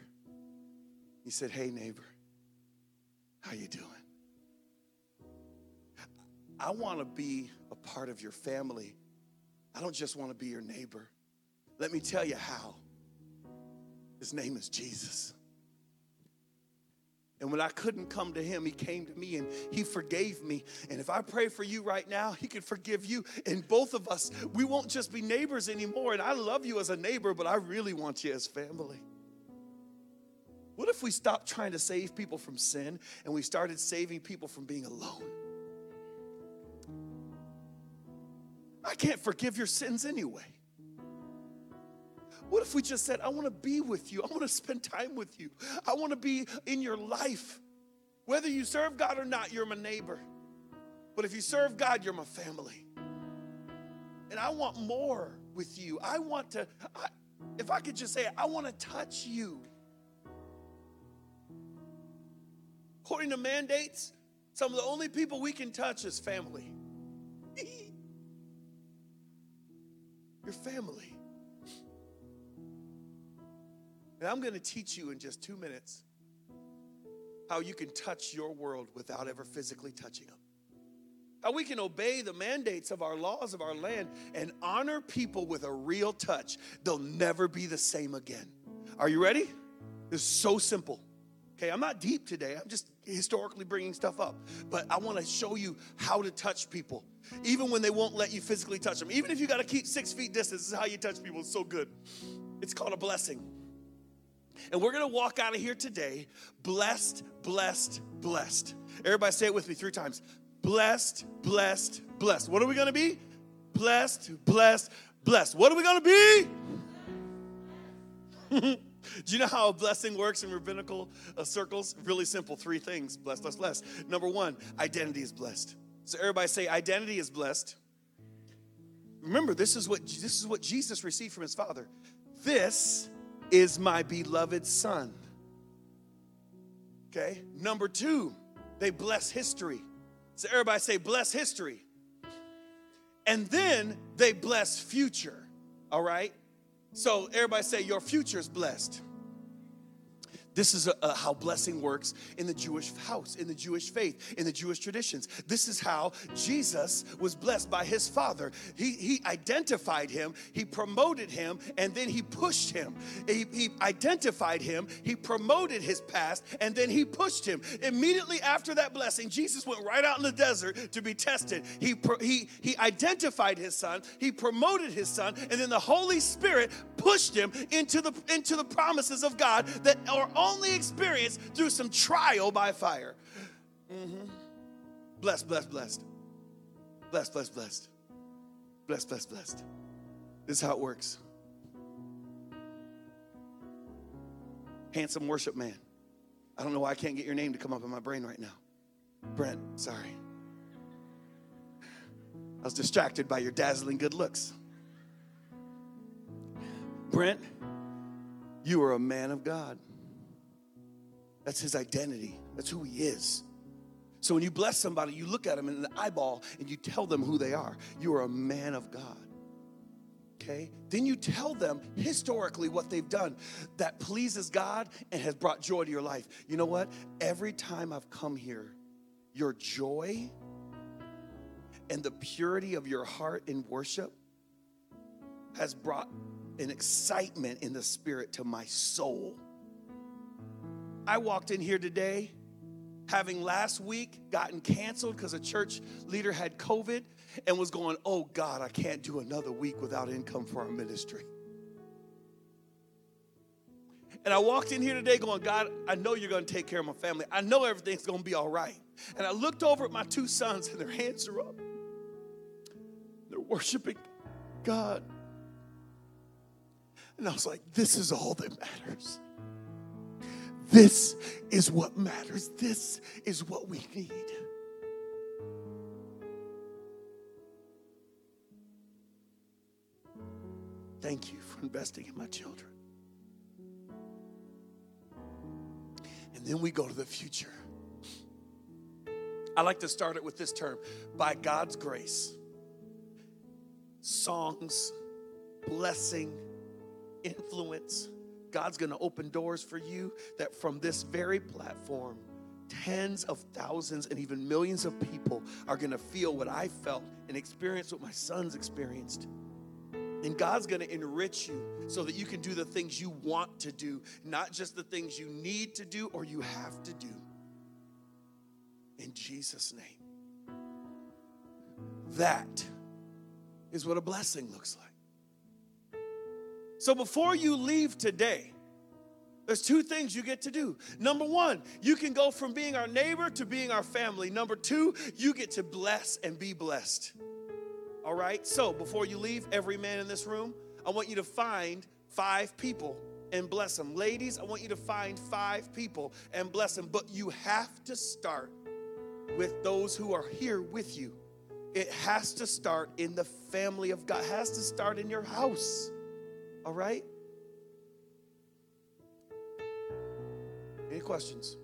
You said, "Hey neighbor, how you doing?" I want to be a part of your family. I don't just want to be your neighbor. Let me tell you how. His name is Jesus. And when I couldn't come to him, he came to me and he forgave me. And if I pray for you right now, he can forgive you. And both of us, we won't just be neighbors anymore. And I love you as a neighbor, but I really want you as family. What if we stopped trying to save people from sin and we started saving people from being alone? I can't forgive your sins anyway. What if we just said, I want to be with you? I want to spend time with you. I want to be in your life. Whether you serve God or not, you're my neighbor. But if you serve God, you're my family. And I want more with you. I want to, I, if I could just say, I want to touch you. According to mandates, some of the only people we can touch is family. your family. And I'm going to teach you in just two minutes how you can touch your world without ever physically touching them. How we can obey the mandates of our laws of our land and honor people with a real touch. They'll never be the same again. Are you ready? It's so simple. Okay, I'm not deep today. I'm just historically bringing stuff up. But I want to show you how to touch people, even when they won't let you physically touch them. Even if you got to keep six feet distance, this is how you touch people. It's so good. It's called a blessing. And we're gonna walk out of here today blessed, blessed, blessed. Everybody say it with me three times blessed, blessed, blessed. What are we gonna be? Blessed, blessed, blessed. What are we gonna be? Do you know how a blessing works in rabbinical uh, circles? Really simple three things blessed, blessed, blessed. Number one, identity is blessed. So everybody say, identity is blessed. Remember, this is what this is what Jesus received from his Father. This is my beloved son. Okay, number two, they bless history. So everybody say, bless history. And then they bless future. All right? So everybody say, your future is blessed. This is a, a, how blessing works in the Jewish house, in the Jewish faith, in the Jewish traditions. This is how Jesus was blessed by his father. He, he identified him, he promoted him, and then he pushed him. He, he identified him, he promoted his past, and then he pushed him. Immediately after that blessing, Jesus went right out in the desert to be tested. He, he, he identified his son, he promoted his son, and then the Holy Spirit pushed him into the, into the promises of God that are only experienced through some trial by fire. Mm-hmm. Blessed, blessed, blessed. Blessed, blessed, blessed. Blessed, blessed, blessed. This is how it works. Handsome worship man. I don't know why I can't get your name to come up in my brain right now. Brent, sorry. I was distracted by your dazzling good looks. Brent, you are a man of God. That's his identity. That's who he is. So when you bless somebody, you look at them in the eyeball and you tell them who they are. You are a man of God. Okay? Then you tell them historically what they've done that pleases God and has brought joy to your life. You know what? Every time I've come here, your joy and the purity of your heart in worship has brought an excitement in the spirit to my soul. I walked in here today having last week gotten canceled because a church leader had COVID and was going, Oh God, I can't do another week without income for our ministry. And I walked in here today going, God, I know you're going to take care of my family. I know everything's going to be all right. And I looked over at my two sons and their hands are up. They're worshiping God. And I was like, this is all that matters. This is what matters. This is what we need. Thank you for investing in my children. And then we go to the future. I like to start it with this term by God's grace, songs, blessing, influence, God's gonna open doors for you that from this very platform, tens of thousands and even millions of people are gonna feel what I felt and experience what my sons experienced. And God's gonna enrich you so that you can do the things you want to do, not just the things you need to do or you have to do. In Jesus' name. That is what a blessing looks like. So before you leave today, there's two things you get to do. Number one, you can go from being our neighbor to being our family. Number two, you get to bless and be blessed. All right? So before you leave, every man in this room, I want you to find five people and bless them. Ladies, I want you to find five people and bless them. But you have to start with those who are here with you. It has to start in the family of God, it has to start in your house. All right? Any questions?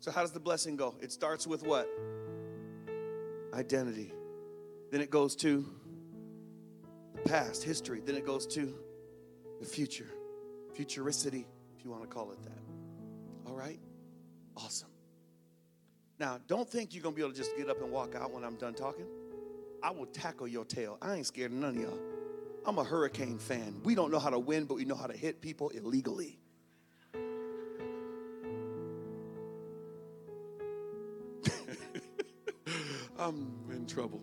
So, how does the blessing go? It starts with what? Identity. Then it goes to the past, history. Then it goes to the future, futuricity, if you want to call it that. All right? Awesome. Now, don't think you're going to be able to just get up and walk out when I'm done talking. I will tackle your tail. I ain't scared of none of y'all. I'm a hurricane fan. We don't know how to win, but we know how to hit people illegally. I'm in trouble.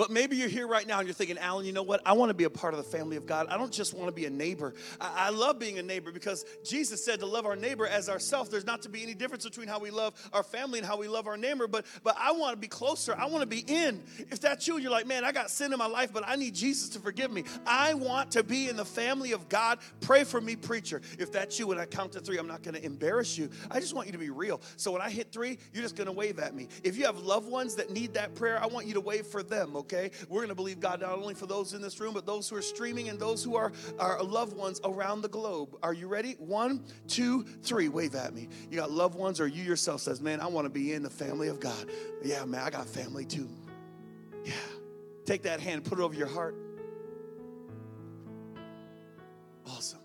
But maybe you're here right now and you're thinking, Alan, you know what? I want to be a part of the family of God. I don't just want to be a neighbor. I, I love being a neighbor because Jesus said to love our neighbor as ourselves. There's not to be any difference between how we love our family and how we love our neighbor. But but I want to be closer. I want to be in. If that's you, you're like, man, I got sin in my life, but I need Jesus to forgive me. I want to be in the family of God. Pray for me, preacher. If that's you, when I count to three, I'm not going to embarrass you. I just want you to be real. So when I hit three, you're just going to wave at me. If you have loved ones that need that prayer, I want you to wave for them. Okay okay? We're gonna believe God not only for those in this room, but those who are streaming and those who are our loved ones around the globe. Are you ready? One, two, three. Wave at me. You got loved ones, or you yourself says, Man, I wanna be in the family of God. Yeah, man, I got family too. Yeah. Take that hand, put it over your heart. Awesome.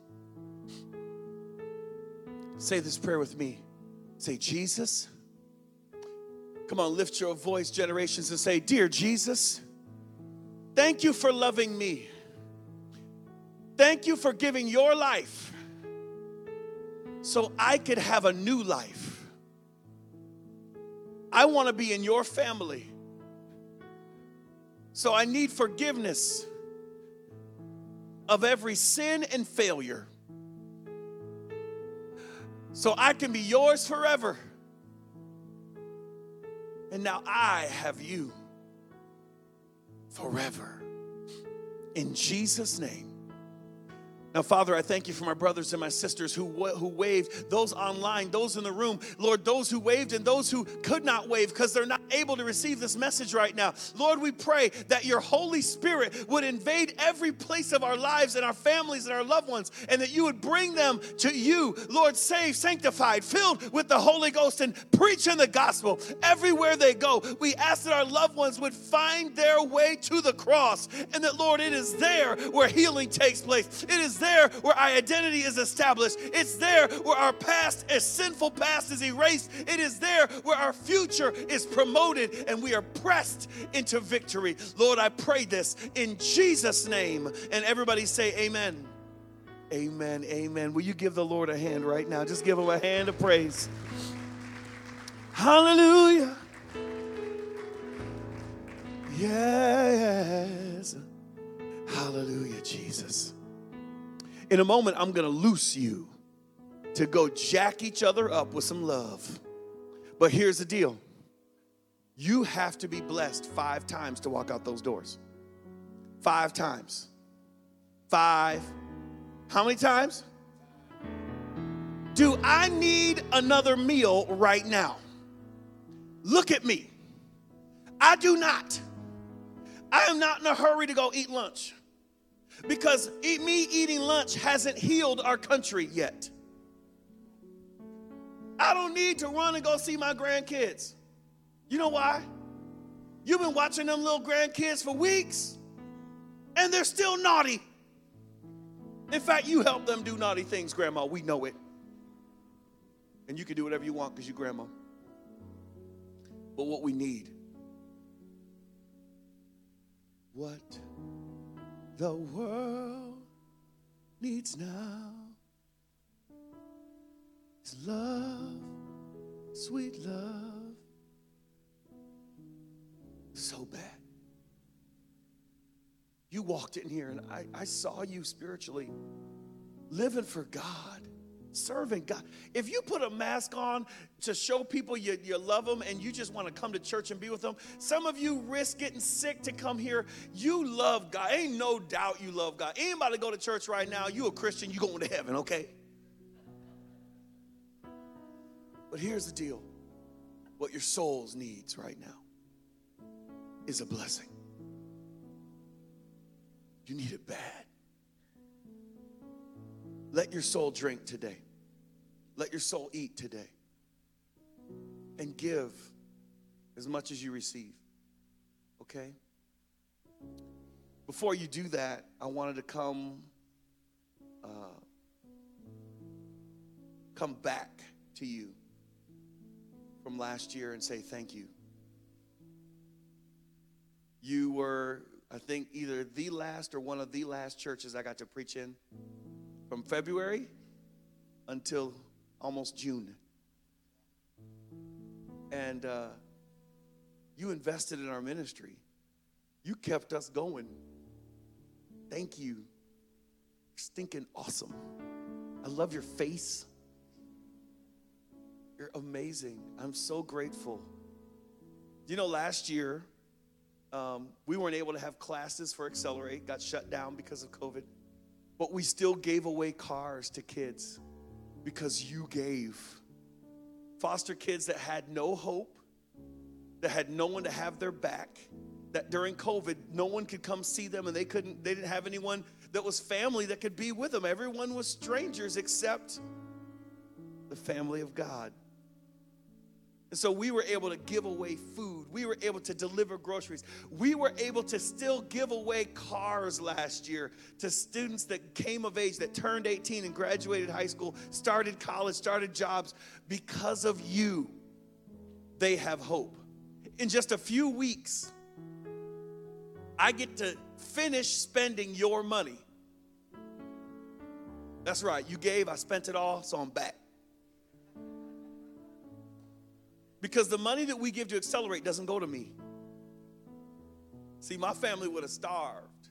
Say this prayer with me. Say, Jesus. Come on, lift your voice, generations, and say, Dear Jesus, thank you for loving me. Thank you for giving your life so I could have a new life. I want to be in your family. So I need forgiveness of every sin and failure so I can be yours forever. And now I have you forever. In Jesus' name. Now, Father, I thank you for my brothers and my sisters who, who waved, those online, those in the room, Lord, those who waved and those who could not wave because they're not able to receive this message right now. Lord, we pray that your Holy Spirit would invade every place of our lives and our families and our loved ones, and that you would bring them to you, Lord, saved, sanctified, filled with the Holy Ghost, and preaching the gospel everywhere they go. We ask that our loved ones would find their way to the cross, and that, Lord, it is there where healing takes place. It is there where our identity is established. It's there where our past, a sinful past, is erased. It is there where our future is promoted and we are pressed into victory. Lord, I pray this in Jesus' name. And everybody say, Amen. Amen. Amen. Will you give the Lord a hand right now? Just give him a hand of praise. Hallelujah. Yes. Hallelujah, Jesus. In a moment, I'm going to loose you to go jack each other up with some love. But here's the deal you have to be blessed five times to walk out those doors. Five times. Five. How many times? Do I need another meal right now? Look at me. I do not. I am not in a hurry to go eat lunch because me eating lunch hasn't healed our country yet. I don't need to run and go see my grandkids. You know why? You've been watching them little grandkids for weeks and they're still naughty. In fact, you help them do naughty things, Grandma. We know it. And you can do whatever you want because you're Grandma. But what we need, what the world needs now is love, sweet love. So bad. You walked in here and I, I saw you spiritually living for God serving God. If you put a mask on to show people you, you love them and you just want to come to church and be with them, some of you risk getting sick to come here. You love God. Ain't no doubt you love God. Anybody go to church right now, you a Christian, you going to heaven, okay? But here's the deal. What your souls needs right now is a blessing. You need it bad. Let your soul drink today. Let your soul eat today and give as much as you receive. Okay? Before you do that, I wanted to come uh, come back to you from last year and say thank you. You were, I think, either the last or one of the last churches I got to preach in from February until almost June. And uh, you invested in our ministry. You kept us going. Thank you. You're stinking awesome. I love your face. You're amazing. I'm so grateful. You know, last year, um, we weren't able to have classes for Accelerate, got shut down because of COVID, but we still gave away cars to kids because you gave. Foster kids that had no hope, that had no one to have their back, that during COVID, no one could come see them and they couldn't, they didn't have anyone that was family that could be with them. Everyone was strangers except the family of God. And so we were able to give away food. We were able to deliver groceries. We were able to still give away cars last year to students that came of age, that turned 18 and graduated high school, started college, started jobs. Because of you, they have hope. In just a few weeks, I get to finish spending your money. That's right, you gave, I spent it all, so I'm back. Because the money that we give to Accelerate doesn't go to me. See, my family would have starved,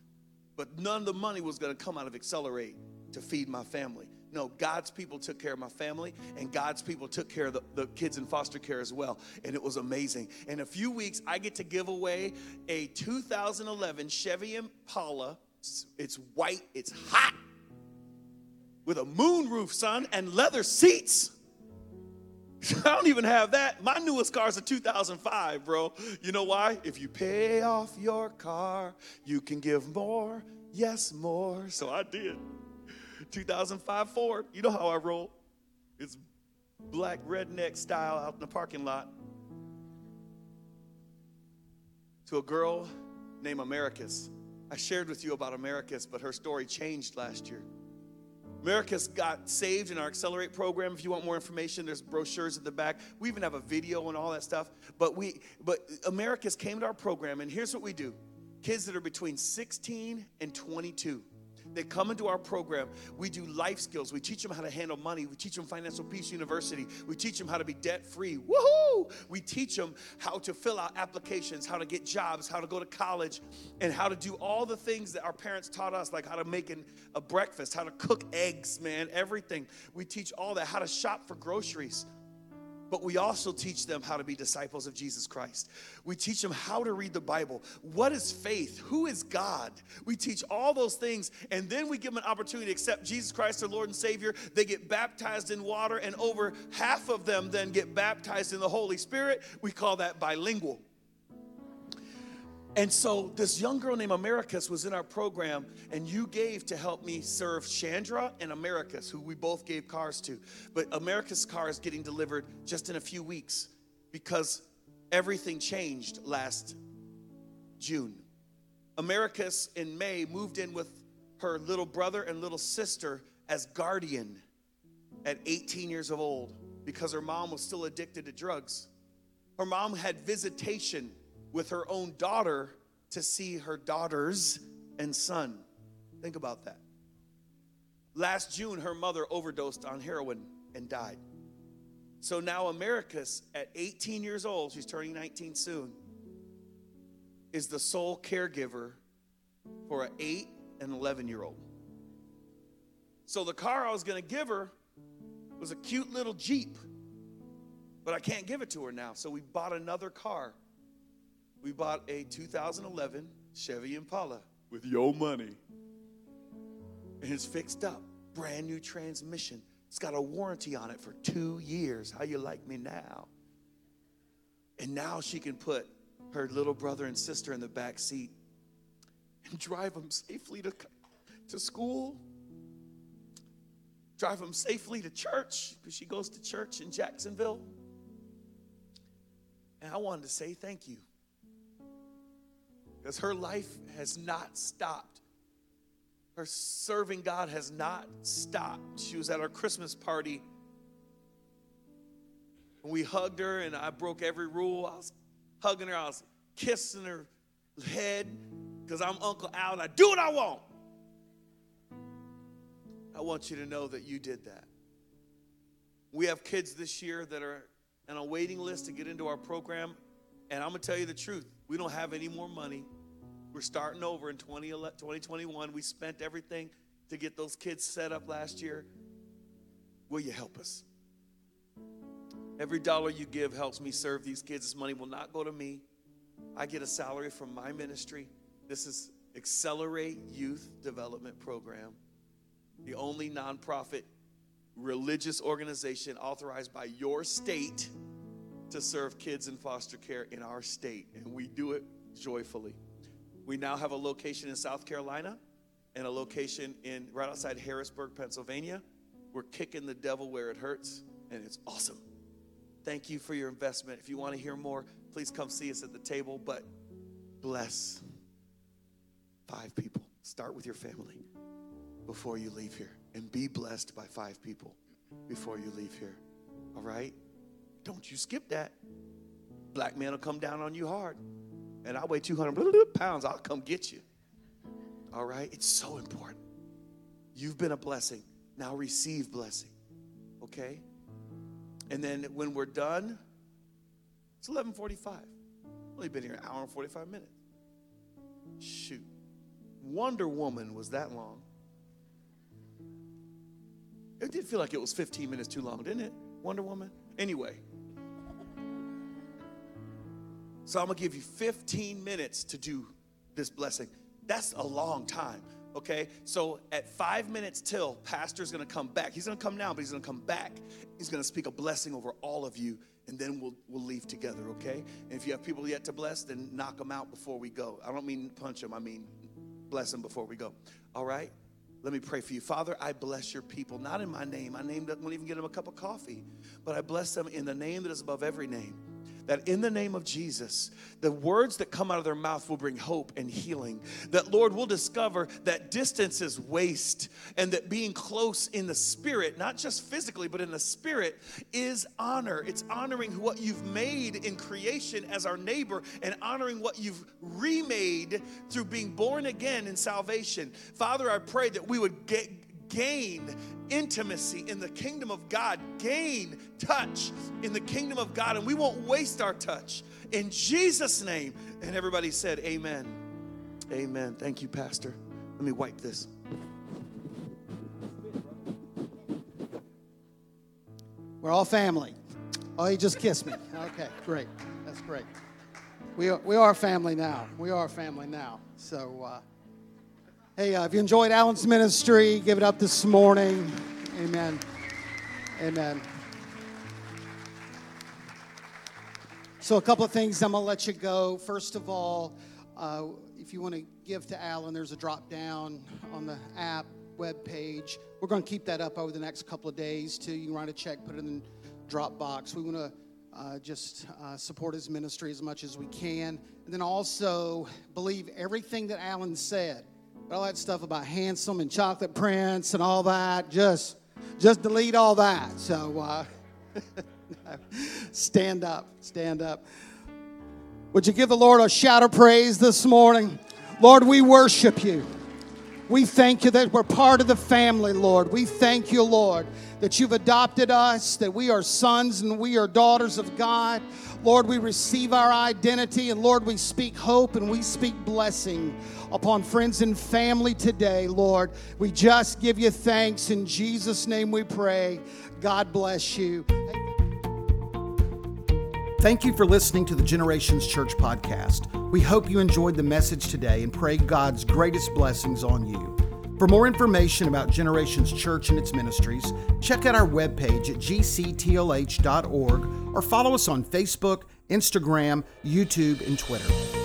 but none of the money was going to come out of Accelerate to feed my family. No, God's people took care of my family, and God's people took care of the, the, kids in foster care as well. And it was amazing. In a few weeks, I get to give away a 2011 Chevy Impala. It's, it's white, it's hot, with a moonroof, son, and leather seats. I don't even have that. My newest car is a 2005, bro. You know why? If you pay off your car, you can give more. Yes, more. So I did. 2005 Ford. You know how I roll. It's black redneck style out in the parking lot. To a girl named Americus. I shared with you about Americus, but her story changed last year. Americus got saved in our Accelerate program. If you want more information, there's brochures at the back. We even have a video and all that stuff. But we, but Americus came to our program, and here's what we do: kids that are between 16 and 22 they come into our program. We do life skills. We teach them how to handle money. We teach them Financial Peace University. We teach them how to be debt free. Woohoo! We teach them how to fill out applications, how to get jobs, how to go to college, and how to do all the things that our parents taught us, like how to make an, a breakfast, how to cook eggs, man, everything. We teach all that, how to shop for groceries but we also teach them how to be disciples of Jesus Christ. We teach them how to read the Bible. What is faith? Who is God? We teach all those things, and then we give them an opportunity to accept Jesus Christ, their Lord and Savior. They get baptized in water, and over half of them then get baptized in the Holy Spirit. We call that bilingual. And so this young girl named Americus was in our program, and you gave to help me serve Chandra and Americus, who we both gave cars to. But Americus' car is getting delivered just in a few weeks because everything changed last June. Americus in May moved in with her little brother and little sister as guardian at 18 years of old because her mom was still addicted to drugs. Her mom had visitation with her own daughter to see her daughters and son. Think about that. Last June, her mother overdosed on heroin and died. So now Americus, at 18 years old, she's turning 19 soon, is the sole caregiver for an 8 and 11 year old. So the car I was going to give her was a cute little Jeep, but I can't give it to her now. So we bought another car we bought a 2011 Chevy Impala with your money. And it's fixed up, brand new transmission. It's got a warranty on it for two years. How you like me now? And now she can put her little brother and sister in the back seat and drive them safely to, to school, drive them safely to church because she goes to church in Jacksonville. And I wanted to say thank you because her life has not stopped. Her serving God has not stopped. She was at our Christmas party. And we hugged her, and I broke every rule. I was hugging her, I was kissing her head because I'm Uncle Al and I do what I want. I want you to know that you did that. We have kids this year that are on a waiting list to get into our program. And I'm going to tell you the truth we don't have any more money. We're starting over in 2021. We spent everything to get those kids set up last year. Will you help us? Every dollar you give helps me serve these kids. This money will not go to me. I get a salary from my ministry. This is Accelerate Youth Development Program, the only nonprofit religious organization authorized by your state to serve kids in foster care in our state, and we do it joyfully. We now have a location in South Carolina and a location in right outside Harrisburg, Pennsylvania. We're kicking the devil where it hurts, and it's awesome. Thank you for your investment. If you want to hear more, please come see us at the table. But bless five people. Start with your family before you leave here and be blessed by five people before you leave here. All right? Don't you skip that. Black man will come down on you hard. And I weigh 200 pounds. I'll come get you. All right? It's so important. You've been a blessing. Now receive blessing. Okay? And then when we're done, it's 11:45. Only been here an hour and 45 minutes. Shoot. Wonder Woman was that long. It did feel like it was 15 minutes too long, didn't it? Wonder Woman? Anyway. So I'm to give you 15 minutes to do this blessing. That's a long time. Okay, so at five minutes till, Pastor's gonna come back. He's gonna come now, but he's gonna come back. He's gonna speak a blessing over all of you, and then we'll we'll leave together. Okay, and if you have people yet to bless, then knock them out before we go. I don't mean punch them. I mean bless them before we go. All right. Let me pray for you. Father, I bless your people, not in my name. My name doesn't even get them a cup of coffee, but I bless them in the name that is above every name that in the name of Jesus, the words that come out of their mouth will bring hope and healing. That, Lord, we'll discover that distance is waste and that being close in the spirit, not just physically, but in the spirit, is honor. It's honoring what you've made in creation as our neighbor and honoring what you've remade through being born again in salvation. Father, I pray that we would get gain intimacy in the kingdom of God, gain touch in the kingdom of God, and we won't waste our touch. In Jesus' name. And everybody said, Amen. Amen. Thank you, Pastor. Let me wipe this. We're all family. Oh, he just kissed me. Okay, great. That's great. We are, we are family now. We are family now. So, uh, Hey, uh, if you enjoyed Alan's ministry, give it up this morning. Amen. Amen. So, a couple of things I'm going to let you go. First of all, uh, if you want to give to Alan, there's a drop down on the app web page. We're going to keep that up over the next couple of days too. You can write a check, put it in the drop box. We want to uh, just uh, support his ministry as much as we can. And then also believe everything that Alan said all that stuff about handsome and chocolate prince and all that, just just delete all that. So uh, stand up, stand up. Would you give the Lord a shout of praise this morning? Lord, we worship you. We thank you that we're part of the family, Lord. We thank you, Lord, that you've adopted us, that we are sons and we are daughters of God. Lord, we receive our identity, and Lord, we speak hope and we speak blessing upon friends and family today, Lord. We just give you thanks. In Jesus' name we pray. God bless you. Thank you for listening to the Generations Church podcast. We hope you enjoyed the message today and pray God's greatest blessings on you. For more information about Generations Church and its ministries, check out our webpage at gctlh.org or follow us on Facebook, Instagram, YouTube, and Twitter.